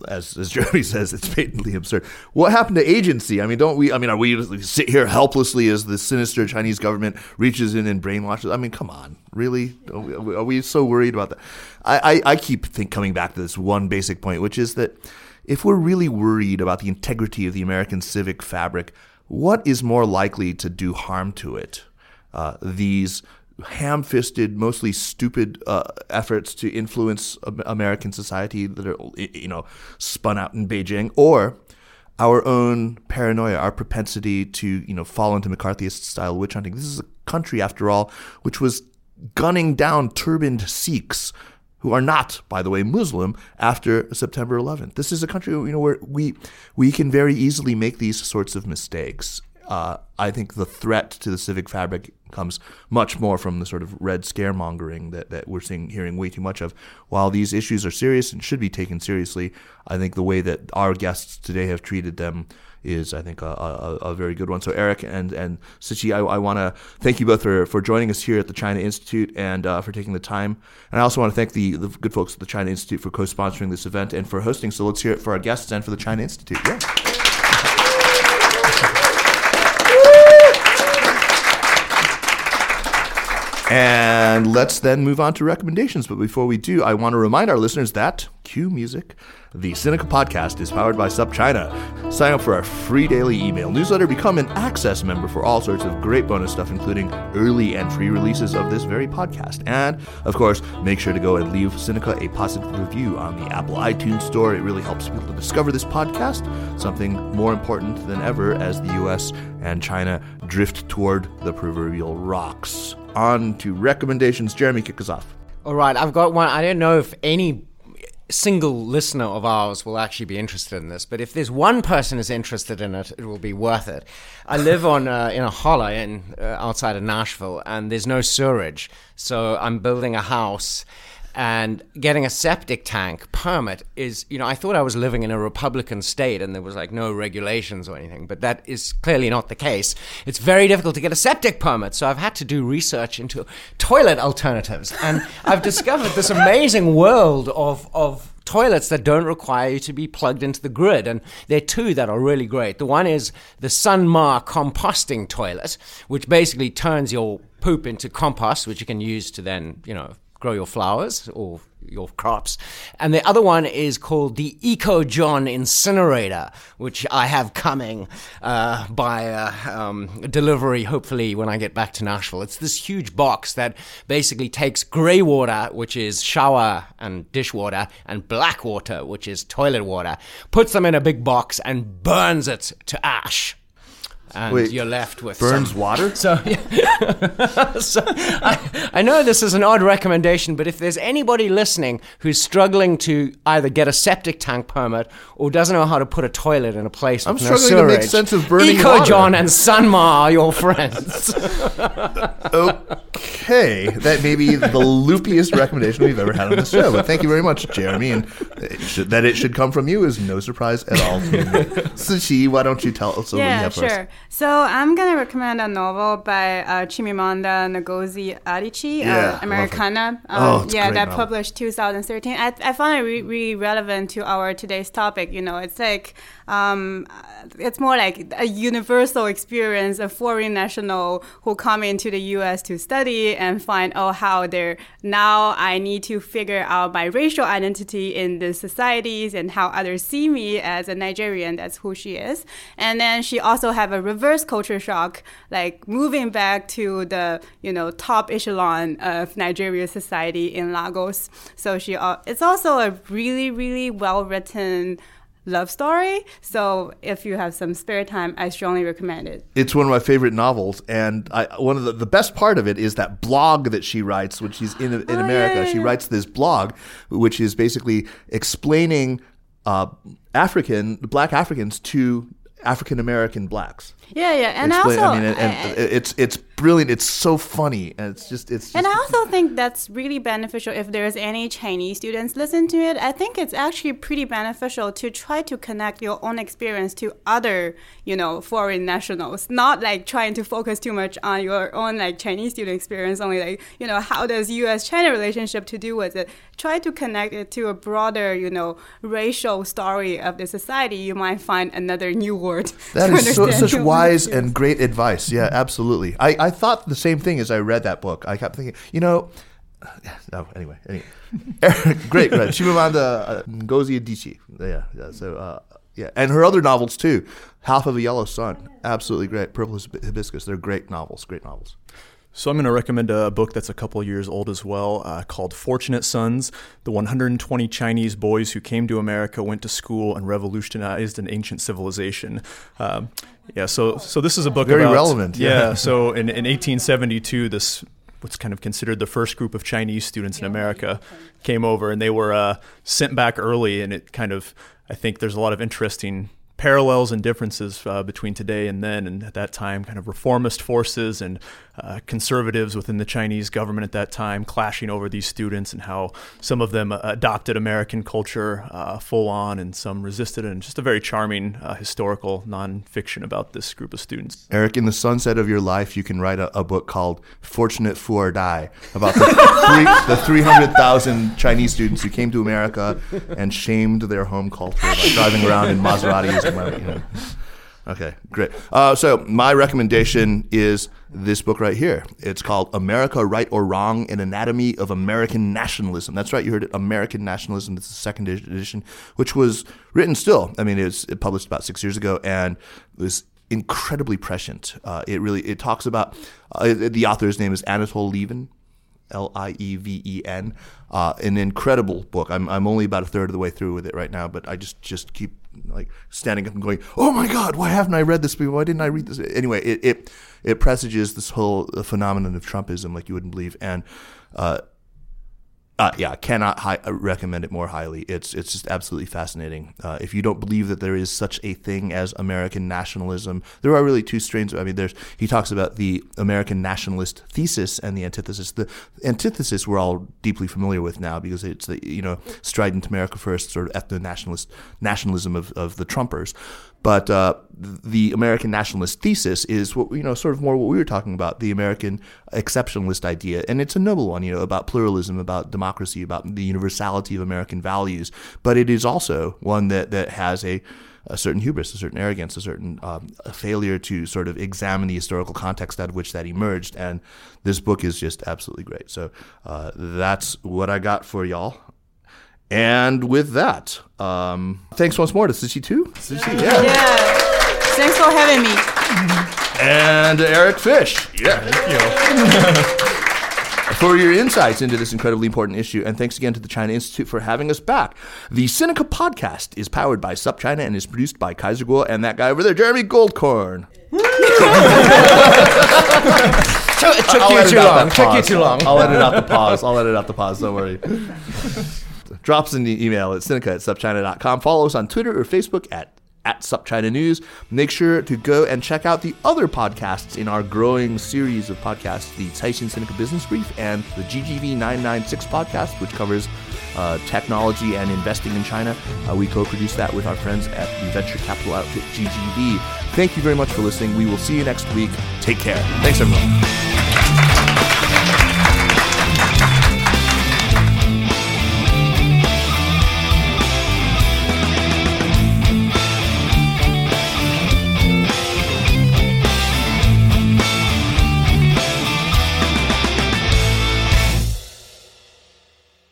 as, as Jeremy says, it's patently absurd. What happened to agency? I mean, don't we? I mean, are we sit here helplessly as the sinister Chinese government reaches in and brainwashes? I mean, come on, really? We, are we so worried about that? I, I, I keep think coming back to this one basic point, which is that if we're really worried about the integrity of the American civic fabric, what is more likely to do harm to it? Uh, these ham-fisted, mostly stupid uh, efforts to influence American society that are, you know, spun out in Beijing, or our own paranoia, our propensity to, you know, fall into McCarthyist-style witch hunting. This is a country, after all, which was gunning down turbaned Sikhs who are not, by the way, Muslim after September 11th. This is a country, you know, where we we can very easily make these sorts of mistakes. Uh, I think the threat to the civic fabric comes much more from the sort of red scaremongering that, that we're seeing hearing way too much of. While these issues are serious and should be taken seriously, I think the way that our guests today have treated them is, I think, a, a, a very good one. So, Eric and and Siqi, I, I want to thank you both for, for joining us here at the China Institute and uh, for taking the time. And I also want to thank the, the good folks at the China Institute for co-sponsoring this event and for hosting. So, let's hear it for our guests and for the China Institute. Yeah. And let's then move on to recommendations. But before we do, I want to remind our listeners that cue music. The Sinica podcast is powered by SupChina. Sign up for our free daily email newsletter, become an access member for all sorts of great bonus stuff, including early and free releases of this very podcast. And, of course, make sure to go and leave Sinica a positive review on the Apple iTunes Store. It really helps people to discover this podcast, something more important than ever as the US and China drift toward the proverbial rocks on to recommendations. Jeremy, kick us off. All right, I've got one. I don't know if any single listener of ours will actually be interested in this, but if there's one person is interested in it, it will be worth it. I live on uh, in a hollow in uh, outside of Nashville, and there's no sewerage, so I'm building a house and getting a septic tank permit is you know i thought i was living in a republican state and there was like no regulations or anything but that is clearly not the case it's very difficult to get a septic permit so i've had to do research into toilet alternatives and i've discovered this amazing world of of toilets that don't require you to be plugged into the grid. And there are two that are really great. The one is the Sunmar composting toilet, which basically turns your poop into compost, which you can use to then, you know, grow your flowers or your crops. And the other one is called the Eco John Incinerator, which I have coming uh, by uh, um, delivery, hopefully, when I get back to Nashville. It's this huge box that basically takes gray water, which is shower and dishwater, and black water, which is toilet water, puts them in a big box, and burns it to ash and Wait, you're left with burns some, water. So, yeah. so I, I, know this is an odd recommendation, but if there's anybody listening who's struggling to either get a septic tank permit or doesn't know how to put a toilet in a place I'm with struggling no sewerage, to make sense of burning Eco water. John and Sunmar are your friends. okay, that may be the loopiest recommendation we've ever had on the show. But thank you very much, Jeremy, and It should, that it should come from you is no surprise at all. to. Siqi, why don't you tell us what you Yeah, have for us? sure. So I'm gonna recommend a novel by uh, Chimamanda Ngozi Adichie, Yeah, I love uh. Americanah. Oh, Um, it's yeah, that novel. published 2013. I, I found it re- really relevant to our today's topic. You know, it's like um, uh, it's more like a universal experience of foreign national who come into the U.S. to study and find oh how they're now I need to figure out my racial identity in the societies and how others see me as a Nigerian. That's who she is. And then she also have a reverse culture shock, like moving back to the you know top echelon of Nigeria society in Lagos. So she uh, it's also a really really well written love story. So if you have some spare time, I strongly recommend it. It's one of my favorite novels, and I, one of the, the best part of it is that blog that she writes when she's in in Oh, America. yeah, She writes this blog, which is basically explaining uh, African Black Africans to African American blacks. Yeah, yeah, and Explain- also I mean, and, and it's it's brilliant. It's so funny, and it's just it's. Just, And I also think that's really beneficial if there's any Chinese students listen to it. I think it's actually pretty beneficial to try to connect your own experience to other, you know, foreign nationals. Not like trying to focus too much on your own like Chinese student experience. Only like, you know, how does U.S.-China relationship to do with it? Try to connect it to a broader, you know, racial story of the society. You might find another new word. That is so, such own wise and great advice. Yeah, absolutely. I, I thought the same thing as I read that book. I kept thinking, you know, no. Anyway, anyway. great, great. Chimamanda uh, Ngozi Adichie. Yeah, yeah. So, uh, yeah, and her other novels too. Half of a Yellow Sun, absolutely great. Purple Hibiscus. They're great novels. Great novels. So I'm going to recommend a book that's a couple years old as well, uh, called "Fortunate Sons: The 120 Chinese Boys Who Came to America, Went to School, and Revolutionized an Ancient Civilization." Um, yeah, so so this is a book Very about relevant, yeah. Yeah, so in, in 1872, this what's kind of considered the first group of Chinese students in America came over, and they were uh, sent back early, and it kind of I think there's a lot of interesting parallels and differences uh, between today and then, and at that time, kind of reformist forces and uh, conservatives within the Chinese government at that time clashing over these students, and how some of them uh, adopted American culture uh, full on, and some resisted. And just a very charming uh, historical nonfiction about this group of students. Eric, in the sunset of your life, you can write a, a book called "Fortunate Fuerdai" about the, three, the 300,000 Chinese students who came to America and shamed their home culture by driving around in Maseratis. Okay, great. Uh, so my recommendation is this book right here. It's called "America: Right or Wrong: An Anatomy of American Nationalism." That's right, you heard it. American Nationalism. It's the second edition, which was written still. I mean, it was it published about six years ago, and was incredibly prescient. Uh, it really it talks about uh, the author's name is Anatol Lieven. L I E V E N, uh, an incredible book. I'm I'm only about a third of the way through with it right now, but I just just keep like standing up and going, "Oh my God, why haven't I read this before? Why didn't I read this?" Anyway, it it, it presages this whole phenomenon of Trumpism like you wouldn't believe, and uh, uh, yeah, cannot hi- uh, recommend it more highly. It's it's just absolutely fascinating. Uh, if you don't believe that there is such a thing as American nationalism, there are really two strains. I mean, there's he talks about the American nationalist thesis and the antithesis. The antithesis we're all deeply familiar with now because it's the you know strident America first sort of ethno nationalist nationalism of, of the Trumpers. But uh, the American nationalist thesis is what you know, sort of more what we were talking about, the American exceptionalist idea, and it's a noble one, you know, about pluralism, about democracy, about the universality of American values. But it is also one that that has a a certain hubris, a certain arrogance, a certain um, a failure to sort of examine the historical context out of which that emerged. And this book is just absolutely great. So uh, that's what I got for y'all. And with that, um, thanks once more to Siqi Tu. Siqi, yeah. Yeah. Thanks for having me. And Eric Fish. Yeah. Thank you. for your insights into this incredibly important issue. And thanks again to the China Institute for having us back. The Sinica podcast is powered by SupChina and is produced by Kaiser Kuo and that guy over there, Jeremy Goldkorn. Took, it took I'll you edit too long. that Took you too long. I'll edit out the pause. I'll edit out the pause. Don't worry. Drops us an email at Sinica at supchina.com. Follow us on Twitter or Facebook at at SupChina News. Make sure to go and check out the other podcasts in our growing series of podcasts, the Taishin Sinica Business Brief and the GGV 996 podcast, which covers uh, technology and investing in China. Uh, we co-produce that with our friends at the venture capital outfit GGV. Thank you very much for listening. We will see you next week. Take care. Thanks, everyone.